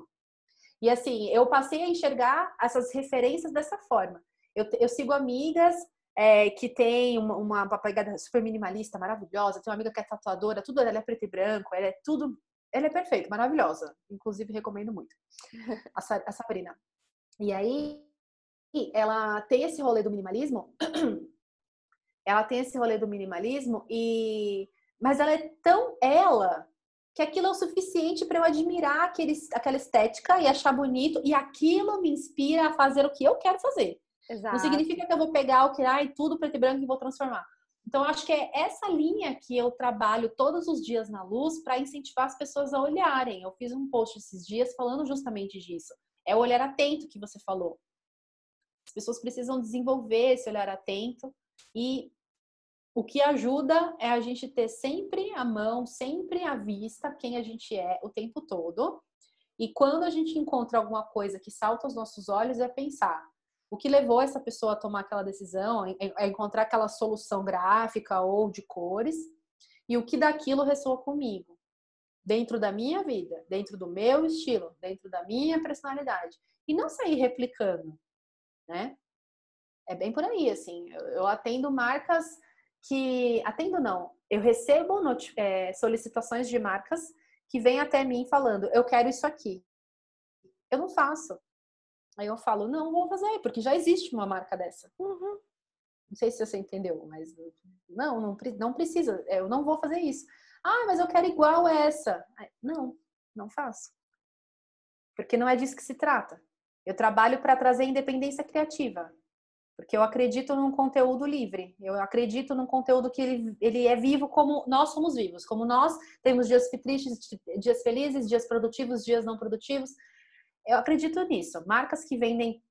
E assim, eu passei a enxergar essas referências dessa forma. Eu, eu sigo amigas é, que tem uma, uma super minimalista, maravilhosa. Tem uma amiga que é tatuadora, tudo ela é preto e branco, ela é tudo. Ela é perfeita, maravilhosa. Inclusive, recomendo muito. A, a Sabrina. E aí, ela tem esse rolê do minimalismo, ela tem esse rolê do minimalismo e mas ela é tão ela que aquilo é o suficiente para eu admirar aquele, aquela estética e achar bonito e aquilo me inspira a fazer o que eu quero fazer. Exato. Não significa que eu vou pegar o que ai tudo preto e branco e vou transformar. Então acho que é essa linha que eu trabalho todos os dias na luz para incentivar as pessoas a olharem. Eu fiz um post esses dias falando justamente disso. É o olhar atento que você falou. As pessoas precisam desenvolver esse olhar atento e o que ajuda é a gente ter sempre a mão, sempre à vista quem a gente é o tempo todo. E quando a gente encontra alguma coisa que salta aos nossos olhos, é pensar o que levou essa pessoa a tomar aquela decisão, é encontrar aquela solução gráfica ou de cores, e o que daquilo ressoa comigo, dentro da minha vida, dentro do meu estilo, dentro da minha personalidade. E não sair replicando né? É bem por aí, assim. Eu, eu atendo marcas que. Atendo não. Eu recebo é, solicitações de marcas que vêm até mim falando: eu quero isso aqui. Eu não faço. Aí eu falo: não, vou fazer, porque já existe uma marca dessa. Uhum. Não sei se você entendeu, mas não, não, não precisa. Eu não vou fazer isso. Ah, mas eu quero igual essa. Não, não faço. Porque não é disso que se trata. Eu trabalho para trazer independência criativa. Porque eu acredito num conteúdo livre. Eu acredito num conteúdo que ele, ele é vivo como nós somos vivos. Como nós temos dias tristes, dias felizes, dias produtivos, dias não produtivos. Eu acredito nisso. Marcas que vendem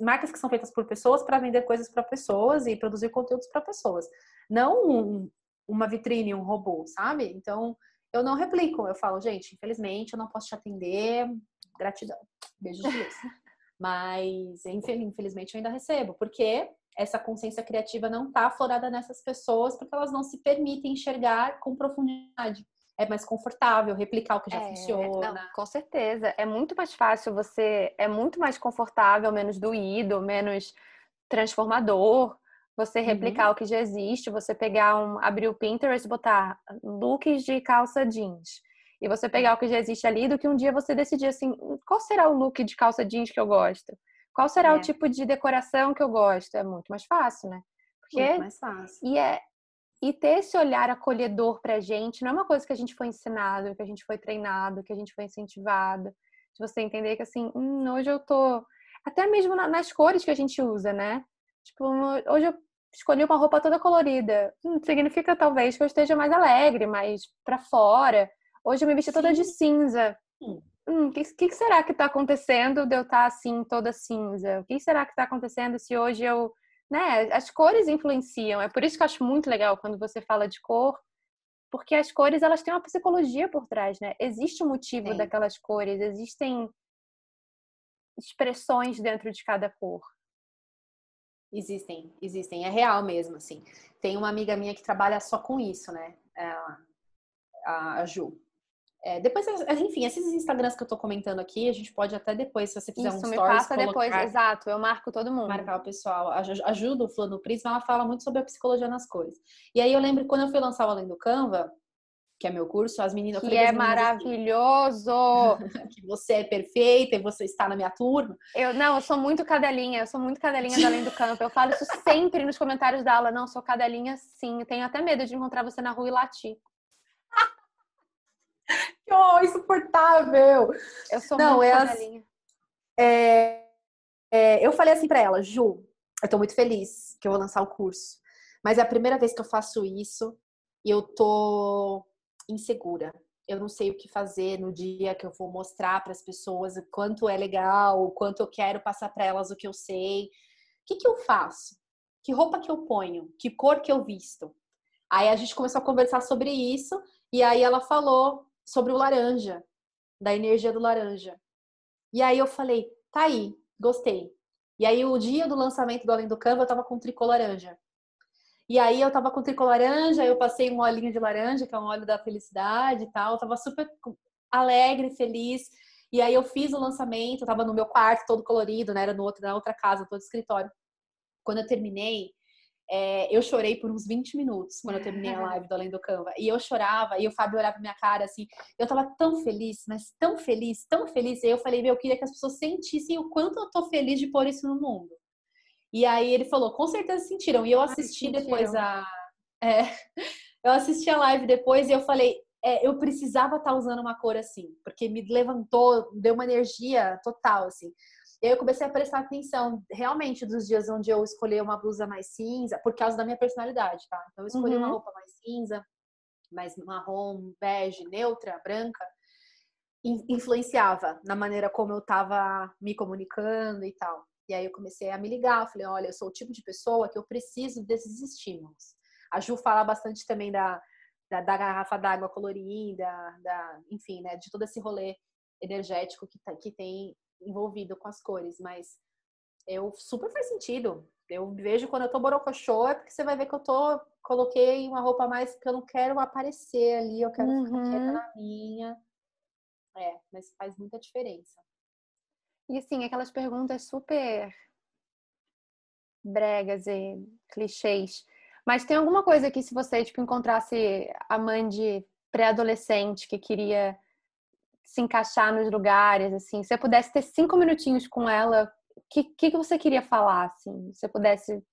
marcas que são feitas por pessoas para vender coisas para pessoas e produzir conteúdos para pessoas. Não um, uma vitrine, um robô, sabe? Então, eu não replico. Eu falo, gente, infelizmente eu não posso te atender. Gratidão. Beijos de luz. Mas, infelizmente, eu ainda recebo, porque essa consciência criativa não está aflorada nessas pessoas, porque elas não se permitem enxergar com profundidade. É mais confortável replicar o que já é, funciona. Não, com certeza. É muito mais fácil você. É muito mais confortável, menos doído, menos transformador você replicar uhum. o que já existe, você pegar um, abrir o Pinterest, botar looks de calça jeans e você pegar o que já existe ali, do que um dia você decidir assim, qual será o look de calça jeans que eu gosto? Qual será é. o tipo de decoração que eu gosto? É muito mais fácil, né? Porque muito mais fácil. E é e ter esse olhar acolhedor pra gente não é uma coisa que a gente foi ensinado, que a gente foi treinado, que a gente foi incentivado. De você entender que assim, hum, hoje eu tô até mesmo nas cores que a gente usa, né? Tipo, hoje eu escolhi uma roupa toda colorida. Hum, significa talvez que eu esteja mais alegre, mais para fora. Hoje eu me vesti toda de cinza. O hum, que, que, será que está acontecendo de eu estar tá, assim, toda cinza? O que será que está acontecendo se hoje eu. Né? As cores influenciam. É por isso que eu acho muito legal quando você fala de cor, porque as cores elas têm uma psicologia por trás, né? Existe um motivo Sim. daquelas cores, existem expressões dentro de cada cor. Existem, existem, é real mesmo, assim. Tem uma amiga minha que trabalha só com isso, né? A, a Ju. É, depois, enfim, esses Instagrams que eu tô comentando aqui, a gente pode até depois, se você fizer Isso, um stories, me passa colocar, depois, exato, eu marco todo mundo. Marcar o pessoal. Ajuda o Flor no Prisma, ela fala muito sobre a psicologia nas cores. E aí eu lembro quando eu fui lançar o Além do Canva, que é meu curso, as meninas... Que é maravilhoso! que você é perfeita e você está na minha turma. Eu, não, eu sou muito cadelinha, eu sou muito cadelinha do Além do Canva. Eu falo isso sempre nos comentários da aula. Não, sou cadelinha sim, eu tenho até medo de encontrar você na rua e latir. que oh, insuportável! Eu sou Não, muito é cadelinha. É, é, eu falei assim para ela, Ju, eu tô muito feliz que eu vou lançar o curso. Mas é a primeira vez que eu faço isso e eu tô insegura. Eu não sei o que fazer no dia que eu vou mostrar para as pessoas o quanto é legal, o quanto eu quero passar para elas o que eu sei. O que, que eu faço? Que roupa que eu ponho? Que cor que eu visto? Aí a gente começou a conversar sobre isso e aí ela falou sobre o laranja, da energia do laranja. E aí eu falei, tá aí, gostei. E aí o dia do lançamento do Além do Canva eu tava com tricô laranja. E aí eu tava com tricô laranja, eu passei um olhinho de laranja, que é um óleo da felicidade e tal, eu tava super alegre, feliz. E aí eu fiz o lançamento, eu tava no meu quarto todo colorido, né? Era no outro, na outra casa, todo escritório. Quando eu terminei, é, eu chorei por uns 20 minutos quando eu terminei a live do Além do Canva. E eu chorava, e o Fábio olhava pra minha cara assim. Eu tava tão feliz, mas tão feliz, tão feliz. E eu falei, meu, eu queria que as pessoas sentissem o quanto eu tô feliz de pôr isso no mundo. E aí ele falou, com certeza sentiram. E eu assisti Ai, depois a. É, eu assisti a live depois e eu falei, é, eu precisava estar tá usando uma cor assim, porque me levantou, deu uma energia total, assim. E aí eu comecei a prestar atenção, realmente, dos dias onde eu escolhi uma blusa mais cinza, por causa da minha personalidade, tá? Então eu escolhi uhum. uma roupa mais cinza, mais marrom, bege, neutra, branca, influenciava na maneira como eu estava me comunicando e tal. E aí eu comecei a me ligar, falei, olha, eu sou o tipo de pessoa que eu preciso desses estímulos. A Ju fala bastante também da, da, da garrafa d'água colorida, da, enfim, né, de todo esse rolê energético que, tá, que tem envolvido com as cores, mas eu super faz sentido. Eu vejo quando eu tô borocochô, é porque você vai ver que eu tô coloquei uma roupa mais que eu não quero aparecer ali, eu quero uhum. ficar quieta na minha. É, mas faz muita diferença. E assim, aquelas perguntas super bregas e clichês. Mas tem alguma coisa que se você tipo encontrasse a mãe de pré-adolescente que queria se encaixar nos lugares, assim, se você pudesse ter cinco minutinhos com ela, o que, que, você queria falar, assim? Se você pudesse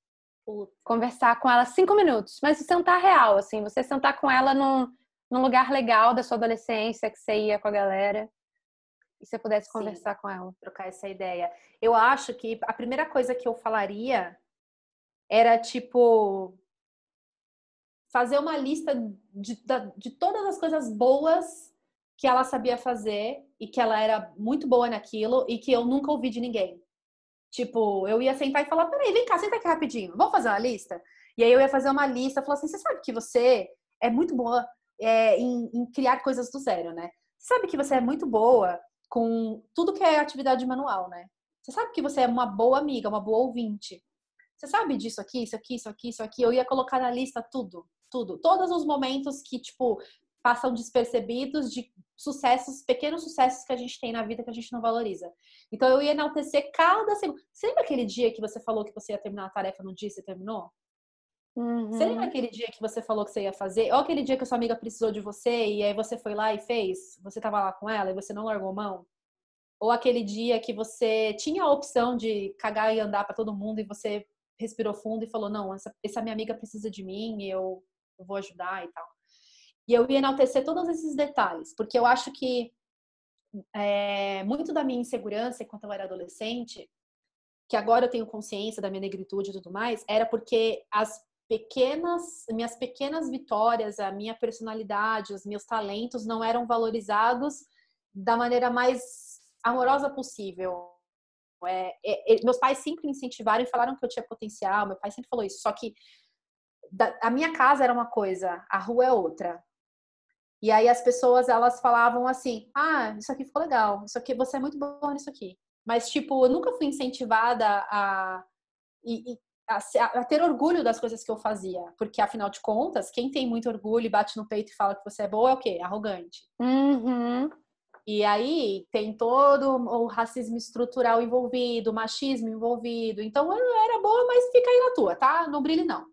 conversar com ela cinco minutos, mas sentar real, assim, você sentar com ela num, num lugar legal da sua adolescência, que você ia com a galera, e você pudesse conversar Sim, com ela. Trocar essa ideia. Eu acho que a primeira coisa que eu falaria era tipo fazer uma lista de, de todas as coisas boas que ela sabia fazer e que ela era muito boa naquilo e que eu nunca ouvi de ninguém. Tipo, eu ia sentar e falar: peraí, vem cá, senta aqui rapidinho, vamos fazer uma lista? E aí eu ia fazer uma lista, falar assim: você sabe que você é muito boa é, em, em, criar coisas do zero, né? Você sabe que você é muito boa com tudo que é atividade manual, né? Você sabe que você é uma boa amiga, uma boa ouvinte. Você sabe disso aqui, isso aqui, isso aqui, isso aqui. Eu ia colocar na lista tudo, tudo. Todos os momentos que, tipo, passam despercebidos de sucessos, pequenos sucessos que a gente tem na vida que a gente não valoriza. Então eu ia enaltecer cada segundo. Você lembra aquele dia que você falou que você ia terminar a tarefa no dia e você terminou? Uhum. Você lembra uhum. aquele dia que você falou que você ia fazer? Ou aquele dia que a sua amiga precisou de você e aí você foi lá e fez? Você tava lá com ela e você não largou mão? Ou aquele dia que você tinha a opção de cagar e andar para todo mundo e você respirou fundo e falou: Não, essa, essa minha amiga precisa de mim, eu, eu vou ajudar e tal. E eu ia enaltecer todos esses detalhes, porque eu acho que é, muito da minha insegurança enquanto eu era adolescente, que agora eu tenho consciência da minha negritude e tudo mais, era porque as pequenas, minhas pequenas vitórias, a minha personalidade, os meus talentos não eram valorizados da maneira mais amorosa possível. É, é, é, meus pais sempre me incentivaram e falaram que eu tinha potencial, meu pai sempre falou isso, só que da, a minha casa era uma coisa, a rua é outra. E aí as pessoas elas falavam assim: "Ah, isso aqui ficou legal. Isso aqui você é muito bom nisso aqui". Mas tipo, eu nunca fui incentivada a, a, a, ter orgulho das coisas que eu fazia, porque afinal de contas, quem tem muito orgulho e bate no peito e fala que você é boa é o quê? Arrogante. Uhum. E aí tem todo o racismo estrutural envolvido, machismo envolvido. Então eu era boa, mas fica aí na tua, tá? Não brilhe não.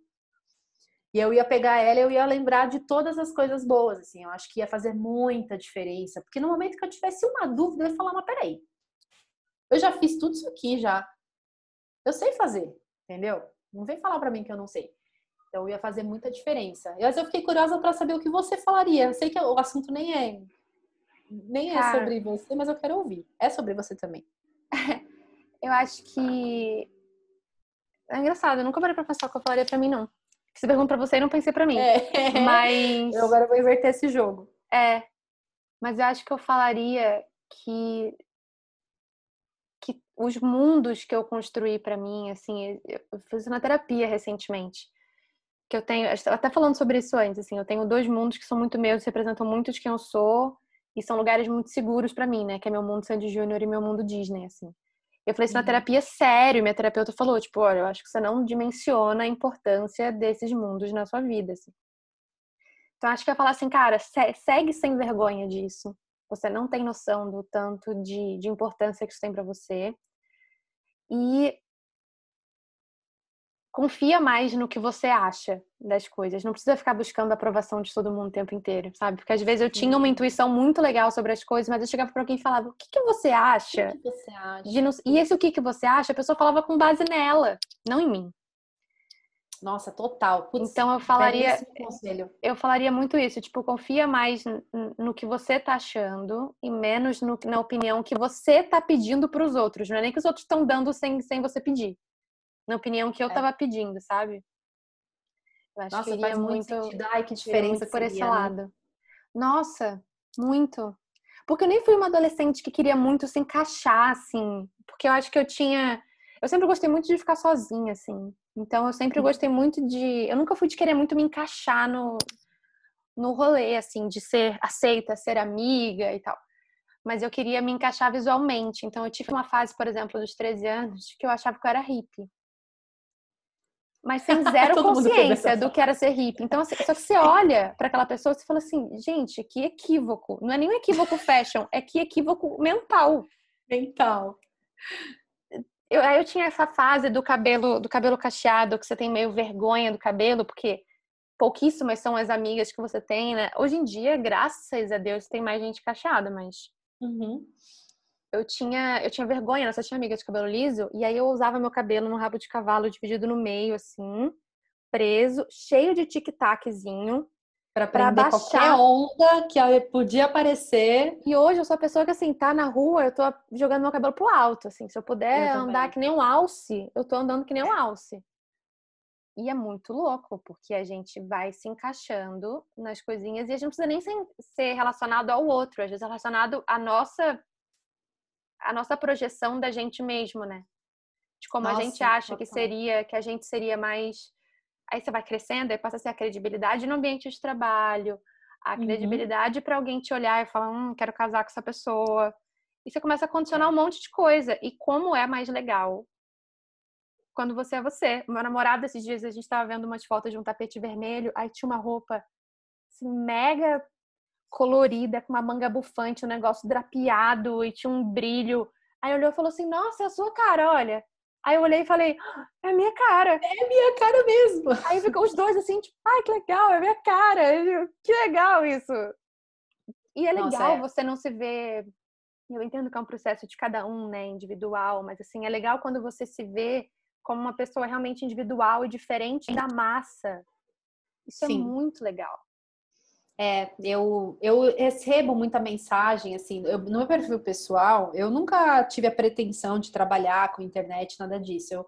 E eu ia pegar ela, eu ia lembrar de todas as coisas boas, assim. Eu acho que ia fazer muita diferença. Porque no momento que eu tivesse uma dúvida, eu ia falar, mas peraí. Eu já fiz tudo isso aqui, já. Eu sei fazer, entendeu? Não vem falar para mim que eu não sei. Então ia fazer muita diferença. Mas eu fiquei curiosa para saber o que você falaria. Eu sei que o assunto nem é nem é Cara, sobre você, mas eu quero ouvir. É sobre você também. eu acho que é engraçado, eu nunca parei pra pensar o que eu falaria pra mim, não. Se pergunta pra você, eu não pensei pra mim. É. Mas. Eu agora vou inverter esse jogo. É. Mas eu acho que eu falaria que. que os mundos que eu construí para mim, assim, eu fiz uma terapia recentemente. Que eu tenho. Até falando sobre isso antes, assim, eu tenho dois mundos que são muito meus, representam muito de quem eu sou. E são lugares muito seguros para mim, né? Que é meu mundo Sandy Júnior e meu mundo Disney, assim. Eu falei isso uhum. na terapia sério, minha terapeuta falou, tipo, olha, eu acho que você não dimensiona a importância desses mundos na sua vida, assim. Então acho que eu ia falar assim, cara, segue sem vergonha disso. Você não tem noção do tanto de, de importância que isso tem para você. E confia mais no que você acha das coisas. Não precisa ficar buscando a aprovação de todo mundo o tempo inteiro, sabe? Porque às vezes eu tinha uma intuição muito legal sobre as coisas, mas eu chegava para alguém e falava: "O que, que você acha?" O que, que você acha? Não... E esse o que que você acha? A pessoa falava com base nela, não em mim. Nossa, total. Putz, então eu falaria eu falaria muito isso, tipo, confia mais no que você tá achando e menos no, na opinião que você tá pedindo para os outros. Não é nem que os outros estão dando sem, sem você pedir na opinião que eu estava é. pedindo, sabe? Eu acho Nossa, que faz muito sentido. Ai, que diferença por esse né? lado. Nossa, muito. Porque eu nem fui uma adolescente que queria muito se encaixar, assim. Porque eu acho que eu tinha. Eu sempre gostei muito de ficar sozinha, assim. Então eu sempre uhum. gostei muito de. Eu nunca fui de querer muito me encaixar no, no rolê, assim, de ser aceita, ser amiga e tal mas eu queria me encaixar visualmente. Então, eu tive uma fase, por exemplo, dos 13 anos, que eu achava que eu era hippie mas sem zero consciência do que era ser hippie. Então, assim, só que você olha para aquela pessoa e fala assim, gente, que equívoco. Não é nem um equívoco fashion, é que equívoco mental. Mental. Eu, aí eu tinha essa fase do cabelo, do cabelo cacheado, que você tem meio vergonha do cabelo, porque pouquíssimas são as amigas que você tem, né? Hoje em dia, graças a Deus, tem mais gente cacheada, mas uhum eu tinha, eu tinha vergonha, nessa tinha amiga de cabelo liso, e aí eu usava meu cabelo no rabo de cavalo dividido no meio, assim, preso, cheio de tic-taczinho. Pra, pra baixar qualquer onda que podia aparecer. E hoje eu sou a pessoa que, assim, tá na rua, eu tô jogando meu cabelo pro alto, assim. Se eu puder eu andar que nem um alce, eu tô andando que nem um alce. E é muito louco, porque a gente vai se encaixando nas coisinhas e a gente não precisa nem ser relacionado ao outro, às vezes é relacionado à nossa a nossa projeção da gente mesmo, né? De como Nossa, a gente acha que seria, que a gente seria mais. Aí você vai crescendo e passa a ser a credibilidade no ambiente de trabalho, a uhum. credibilidade para alguém te olhar e falar, hum, quero casar com essa pessoa. E você começa a condicionar um monte de coisa. E como é mais legal quando você é você. Meu namorado, esses dias, a gente estava vendo umas fotos de um tapete vermelho, aí tinha uma roupa assim, mega colorida, com uma manga bufante, um negócio drapeado e tinha um brilho. Aí olhou e falou assim: Nossa, é a sua cara, olha. Aí eu olhei e falei: ah, É a minha cara. É a minha cara mesmo. Aí ficou os dois assim, tipo, ai, que legal, é a minha cara. Que legal isso. E é legal Nossa, é. você não se ver. Eu entendo que é um processo de cada um, né, individual, mas assim, é legal quando você se vê como uma pessoa realmente individual e diferente da massa. Isso é Sim. é muito legal. É, eu, eu recebo muita mensagem, assim, eu, no meu perfil pessoal, eu nunca tive a pretensão de trabalhar com internet, nada disso. Eu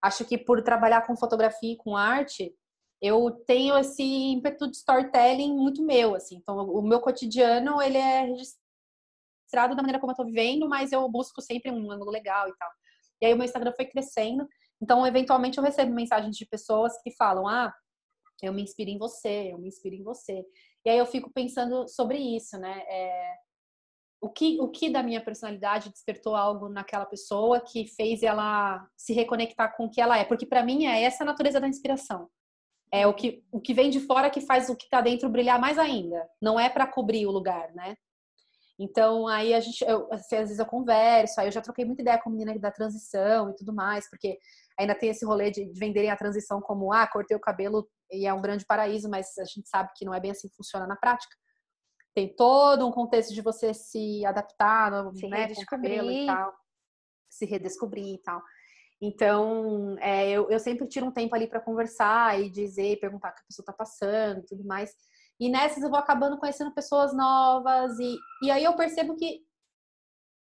acho que por trabalhar com fotografia e com arte, eu tenho esse ímpeto de storytelling muito meu, assim. Então, o meu cotidiano, ele é registrado da maneira como eu tô vivendo, mas eu busco sempre um ângulo legal e tal. E aí o meu Instagram foi crescendo. Então, eventualmente, eu recebo mensagens de pessoas que falam, ah, eu me inspiro em você, eu me inspiro em você. E aí eu fico pensando sobre isso, né? É, o, que, o que da minha personalidade despertou algo naquela pessoa que fez ela se reconectar com o que ela é? Porque para mim é essa a natureza da inspiração. É o que, o que vem de fora que faz o que está dentro brilhar mais ainda. Não é para cobrir o lugar, né? Então, aí a gente, eu, assim, às vezes eu converso, aí eu já troquei muita ideia com a menina da transição e tudo mais, porque ainda tem esse rolê de, de venderem a transição como, ah, cortei o cabelo e é um grande paraíso, mas a gente sabe que não é bem assim que funciona na prática. Tem todo um contexto de você se adaptar, se né, com o cabelo e tal, se redescobrir e tal. Então, é, eu, eu sempre tiro um tempo ali para conversar e dizer, perguntar o que a pessoa está passando e tudo mais. E nessas eu vou acabando conhecendo pessoas novas e, e aí eu percebo que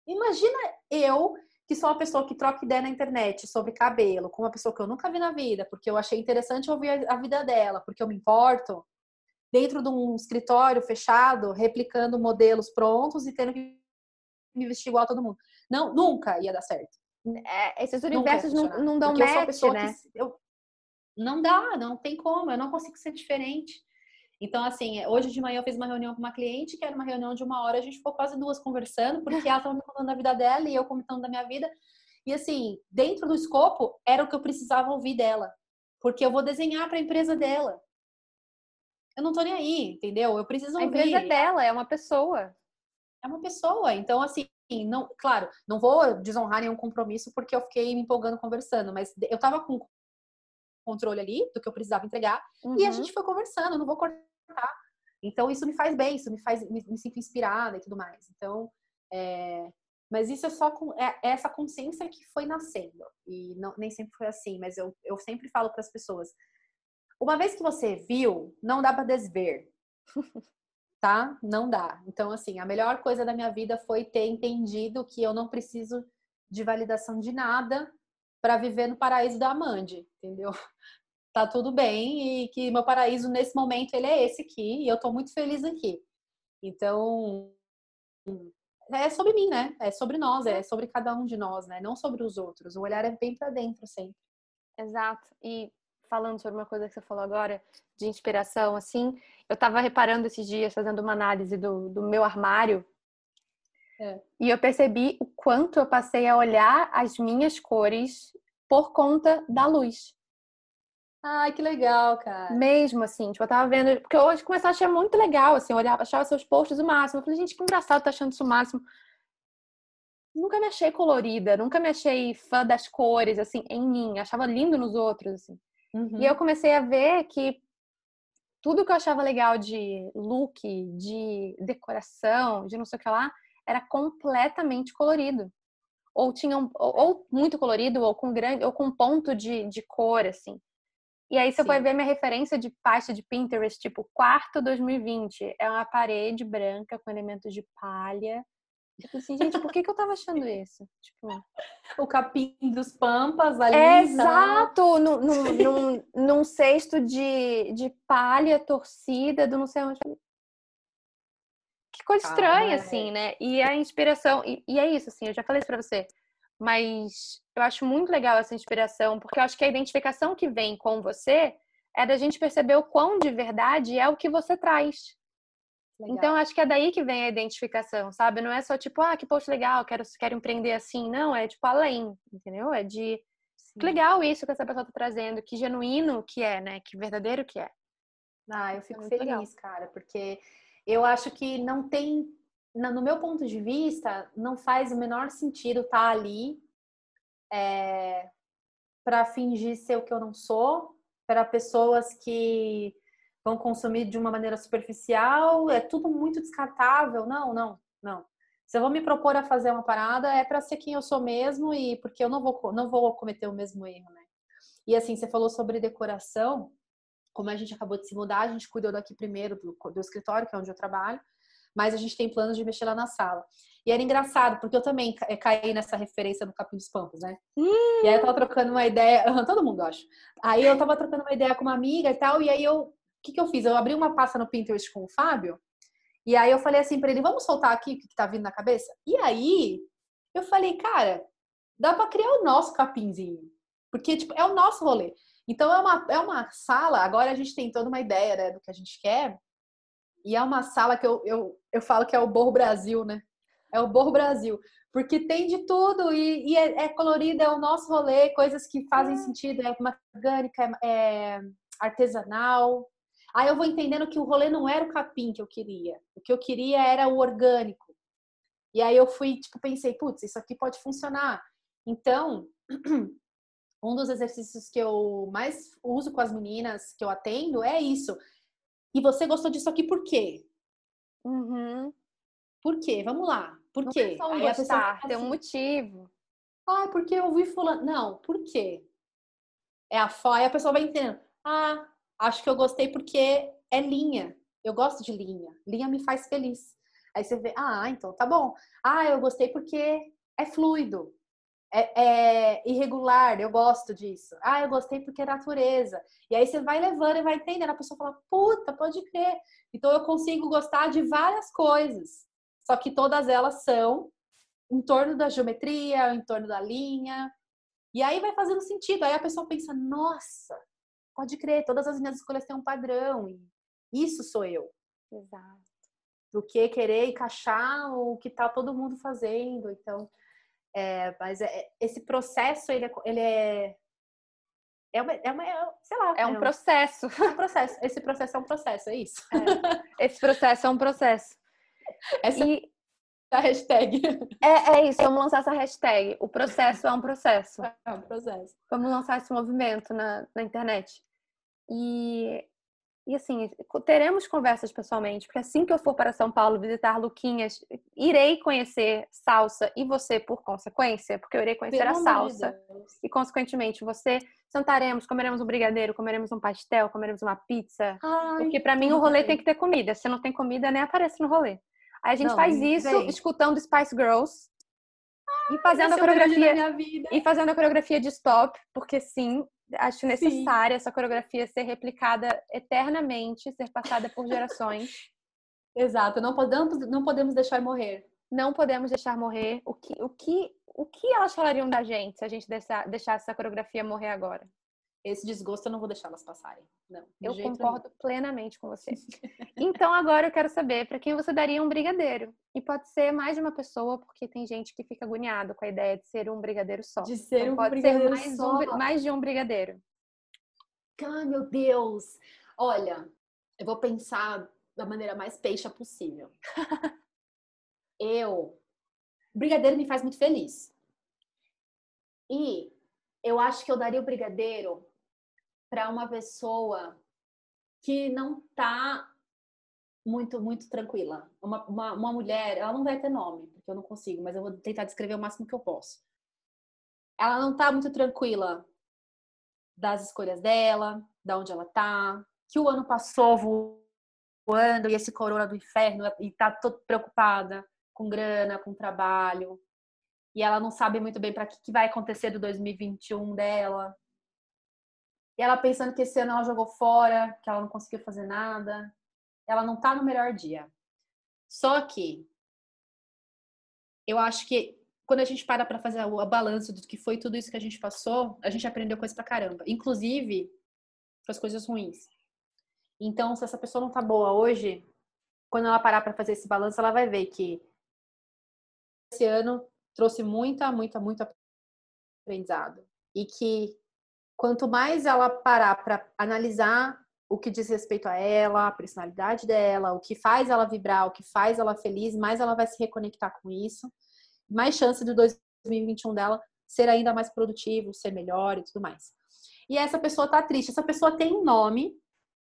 imagina eu que sou uma pessoa que troca ideia na internet sobre cabelo com uma pessoa que eu nunca vi na vida, porque eu achei interessante ouvir a vida dela, porque eu me importo, dentro de um escritório fechado, replicando modelos prontos e tendo que me vestir igual a todo mundo. Não, nunca ia dar certo. É, esses universos não, não dão match, né? Eu, não dá, não tem como, eu não consigo ser diferente. Então, assim, hoje de manhã eu fiz uma reunião com uma cliente, que era uma reunião de uma hora, a gente ficou quase duas conversando, porque ela estava me contando da vida dela e eu comentando da minha vida. E, assim, dentro do escopo, era o que eu precisava ouvir dela, porque eu vou desenhar para a empresa dela. Eu não tô nem aí, entendeu? Eu preciso ouvir. A empresa dela é uma pessoa. É uma pessoa. Então, assim, não, claro, não vou desonrar nenhum compromisso porque eu fiquei me empolgando conversando, mas eu tava com controle ali do que eu precisava entregar uhum. e a uhum. gente foi conversando, não vou cortar tá? Então isso me faz bem, isso me faz me, me sinto inspirada e tudo mais. Então, é, mas isso é só com é, é essa consciência que foi nascendo e não, nem sempre foi assim. Mas eu, eu sempre falo para as pessoas: uma vez que você viu, não dá para desver, tá? Não dá. Então assim, a melhor coisa da minha vida foi ter entendido que eu não preciso de validação de nada para viver no paraíso da Amande, entendeu? Tá tudo bem e que meu paraíso nesse momento ele é esse aqui e eu tô muito feliz aqui. Então, é sobre mim, né? É sobre nós, é sobre cada um de nós, né? Não sobre os outros. O olhar é bem para dentro sempre. Exato. E falando sobre uma coisa que você falou agora de inspiração, assim, eu tava reparando esses dias fazendo uma análise do, do meu armário é. e eu percebi o quanto eu passei a olhar as minhas cores por conta da luz. Ai, que legal, cara. Mesmo assim, tipo, eu tava vendo. Porque hoje começou a achar muito legal, assim, eu olhava, achava seus posts o máximo. Eu falei, gente, que engraçado tá achando isso o máximo. Nunca me achei colorida, nunca me achei fã das cores, assim, em mim. Achava lindo nos outros, assim. Uhum. E eu comecei a ver que tudo que eu achava legal de look, de decoração, de não sei o que lá, era completamente colorido. Ou tinha um, ou, ou muito colorido, ou com grande, ou com ponto de, de cor, assim. E aí você Sim. vai ver minha referência de pasta de Pinterest, tipo quarto 2020. É uma parede branca com elementos de palha, Tipo assim, gente, por que, que eu tava achando isso? Tipo... O capim dos pampas ali. É, exato! Num, num, num, num, cesto de, de palha torcida do não sei onde. Que coisa estranha, é. assim, né? E a inspiração. E, e, é isso, assim, eu já falei isso pra você. Mas eu acho muito legal essa inspiração, porque eu acho que a identificação que vem com você é da gente perceber o quão de verdade é o que você traz. Legal. Então, acho que é daí que vem a identificação, sabe? Não é só tipo, ah, que post legal, quero, quero empreender assim. Não, é tipo além, entendeu? É de Sim. que legal isso que essa pessoa tá trazendo, que genuíno que é, né? Que verdadeiro que é. Ah, eu fico é feliz, legal. cara, porque eu acho que não tem, no meu ponto de vista, não faz o menor sentido estar tá ali é, para fingir ser o que eu não sou, para pessoas que vão consumir de uma maneira superficial, é tudo muito descartável. Não, não, não. Se eu vou me propor a fazer uma parada, é para ser quem eu sou mesmo e porque eu não vou, não vou cometer o mesmo erro, né? E assim, você falou sobre decoração, como a gente acabou de se mudar, a gente cuidou daqui primeiro do, do escritório, que é onde eu trabalho, mas a gente tem planos de mexer lá na sala. E era engraçado, porque eu também caí nessa referência no Capim dos Pampos, né? Hum. E aí eu tava trocando uma ideia, todo mundo acha. Aí eu tava trocando uma ideia com uma amiga e tal, e aí eu que, que eu fiz? Eu abri uma pasta no Pinterest com o Fábio, e aí eu falei assim para ele, vamos soltar aqui o que, que tá vindo na cabeça? E aí eu falei, cara, dá para criar o nosso capinzinho. Porque, tipo, é o nosso rolê. Então é uma, é uma sala, agora a gente tem toda uma ideia né, do que a gente quer. E é uma sala que eu, eu, eu falo que é o Borro Brasil, né? É o Borro Brasil. Porque tem de tudo e, e é, é, colorido, é o nosso rolê, coisas que fazem sentido, é uma orgânica, é, é artesanal, Aí eu vou entendendo que o rolê não era o capim que eu queria. O que eu queria era o orgânico. E aí eu fui, tipo, pensei, putz, isso aqui pode funcionar. Então, um dos exercícios que eu mais uso com as meninas que eu atendo é isso. E você gostou disso aqui por quê? Uhum. Por quê? Vamos lá. Por não quê? É só um aí gostar, tem um assim, motivo. Ah, porque eu ouvi fulano. Não, por quê? É a foto. Aí a pessoa vai entendendo. Ah, acho que eu gostei porque é linha. Eu gosto de linha. Linha me faz feliz. Aí você vê, ah, então tá bom. Ah, eu gostei porque é fluido, é, é, irregular, eu gosto disso. Ah, eu gostei porque é natureza. E aí você vai levando e vai entendendo. A pessoa fala, puta, pode crer. Então eu consigo gostar de várias coisas. Só que todas elas são em torno da geometria, em torno da linha. E aí vai fazendo sentido. Aí a pessoa pensa, nossa, pode crer, todas as minhas escolhas têm um padrão. E isso sou eu. Exato. Do que querer encaixar o que tá todo mundo fazendo. Então, é, mas é, esse processo, ele é, ele é é uma, é uma, é, sei lá. É um é processo. É um processo. Esse processo é um processo, é isso. É. Esse processo é um processo. Essa e... é a hashtag. É, é isso, vamos lançar essa hashtag. O processo é um processo. É um processo. Vamos lançar esse movimento na, na internet. E, e assim, teremos conversas pessoalmente, porque assim que eu for para São Paulo visitar Luquinhas, irei conhecer salsa e você por consequência, porque eu irei conhecer Pelo a salsa. E consequentemente você sentaremos, comeremos um brigadeiro, comeremos um pastel, comeremos uma pizza. Ai, porque para mim o rolê tem que ter comida. Se não tem comida, nem aparece no rolê. Aí a gente não, faz isso vem. escutando Spice Girls. e fazendo a coreografia e fazendo a coreografia de stop, porque sim, acho necessária essa coreografia ser replicada eternamente, ser passada por gerações. Exato, não podemos, não podemos deixar morrer. Não podemos deixar morrer. O que, o que, o que elas falariam da gente se a gente deixar, deixasse essa coreografia morrer agora? Esse desgosto eu não vou deixar elas passarem. Não. Eu concordo nenhum. plenamente com você. então agora eu quero saber para quem você daria um brigadeiro. E pode ser mais de uma pessoa, porque tem gente que fica agoniado com a ideia de ser um brigadeiro só. De ser então, um pode brigadeiro ser mais, só. Um, mais de um brigadeiro. Ai, meu Deus! Olha, eu vou pensar da maneira mais peixa possível. eu. Brigadeiro me faz muito feliz. E eu acho que eu daria o brigadeiro para uma pessoa que não tá muito, muito tranquila. Uma, uma, uma, mulher, ela não vai ter nome, porque eu não consigo, mas eu vou tentar descrever o máximo que eu posso. Ela não tá muito tranquila das escolhas dela, da onde ela tá, que o ano passou voando e esse corona do inferno e tá toda preocupada com grana, com trabalho, e ela não sabe muito bem para que, que vai acontecer do 2021 dela. E ela pensando que esse ano ela jogou fora, que ela não conseguiu fazer nada. Ela não tá no melhor dia. Só que eu acho que quando a gente para para fazer o balanço do que foi tudo isso que a gente passou, a gente aprendeu coisa pra caramba. Inclusive, as coisas ruins. Então, se essa pessoa não tá boa hoje, quando ela parar para fazer esse balanço, ela vai ver que esse ano trouxe muita, muita, muito aprendizado. E que quanto mais ela parar para analisar o que diz respeito a ela, a personalidade dela, o que faz ela vibrar, o que faz ela feliz, mais ela vai se reconectar com isso, mais chance do 2021 dela ser ainda mais produtivo, ser melhor e tudo mais. E essa pessoa tá triste. Essa pessoa tem um nome,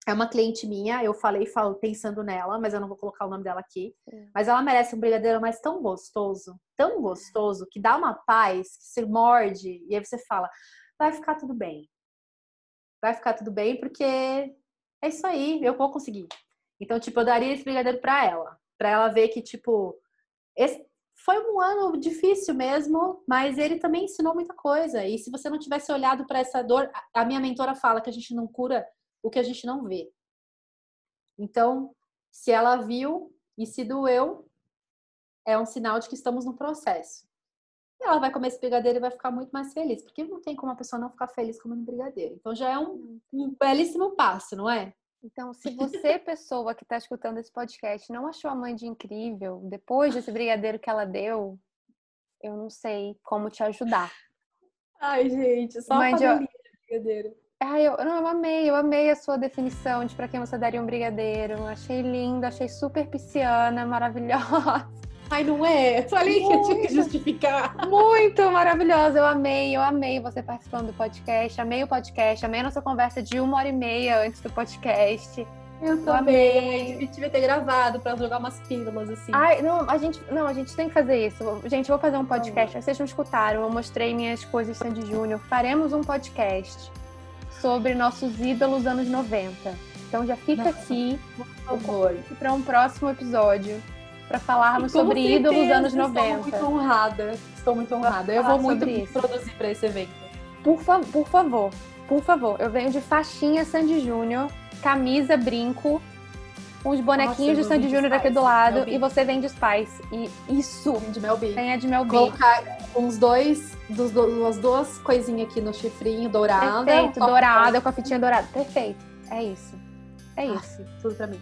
é uma cliente minha, eu falei falo, pensando nela, mas eu não vou colocar o nome dela aqui. Mas ela merece um brigadeiro mais tão gostoso, tão gostoso, que dá uma paz, que se morde, e aí você fala, vai ficar tudo bem. Vai ficar tudo bem, porque é isso aí, eu vou conseguir. Então, tipo, eu daria esse brigadeiro pra ela. Pra ela ver que, tipo, esse foi um ano difícil mesmo, mas ele também ensinou muita coisa. E se você não tivesse olhado para essa dor, a minha mentora fala que a gente não cura o que a gente não vê. Então, se ela viu e se doeu, é um sinal de que estamos no processo. E ela vai comer esse brigadeiro e vai ficar muito mais feliz, porque não tem como a pessoa não ficar feliz comendo brigadeiro. Então já é um, um belíssimo passo, não é? Então, se você, pessoa que está escutando esse podcast, não achou a mãe de incrível, depois desse brigadeiro que ela deu, eu não sei como te ajudar. Ai, gente, só mãe de... brigadeiro. Ai, eu, não, eu amei, eu amei a sua definição de para quem você daria um brigadeiro. Achei linda, achei super pisciana, maravilhosa. Ai, não é? Falei que eu tinha que justificar. Muito maravilhosa, eu amei, eu amei você participando do podcast, amei o podcast, amei a nossa conversa de uma hora e meia antes do podcast. Eu também. A gente devia ter gravado para jogar umas pílulas assim. Ai, não, a gente, não, a gente tem que fazer isso. Gente, eu vou fazer um podcast. Vocês não escutaram, eu mostrei minhas coisas Sandy Júnior. Faremos um podcast sobre nossos ídolos anos 90. Então já fica Nossa, aqui por favor para um próximo episódio para falarmos sobre certeza, ídolos anos 90. Estou muito honrada. Estou muito honrada. Eu vou muito produzir para esse evento. Por, fa por favor, por favor. Eu venho de faixinha Sandy Júnior, camisa, brinco, uns bonequinhos Nossa, de Sandy Júnior aqui do lado e você vem de Spice. E isso. De Mel B. Tem a de Mel B. Colocar uns dois, dos, duas, duas coisinhas aqui no chifrinho dourado. Perfeito, dourada, com a fitinha dourada. Perfeito. É isso. É isso. Ah, tudo pra mim.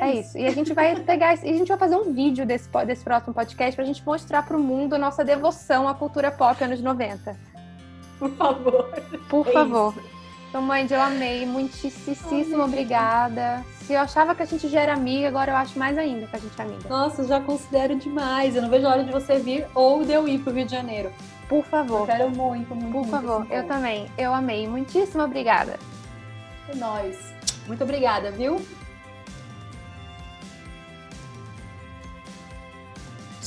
É isso. E a gente vai pegar, e a gente vai fazer um vídeo desse, desse próximo podcast pra gente mostrar pro mundo a nossa devoção à cultura pop anos 90. Por favor. Por é favor. Isso. Então, mãe, eu amei. Muitíssimo obrigada. Se eu achava que a gente já era amiga, agora eu acho mais ainda que a gente é amiga. Nossa, já considero demais. Eu não vejo a hora de você vir ou de eu ir pro Rio de Janeiro. Por favor. Eu quero muito, muito. Por muito favor, eu também. Eu amei. Muitíssimo obrigada. É nóis. Muito obrigada, viu?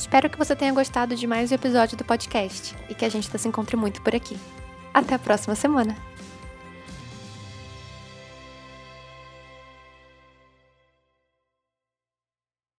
Espero que você tenha gostado de mais um episódio do podcast e que a gente se encontre muito por aqui. Até a próxima semana!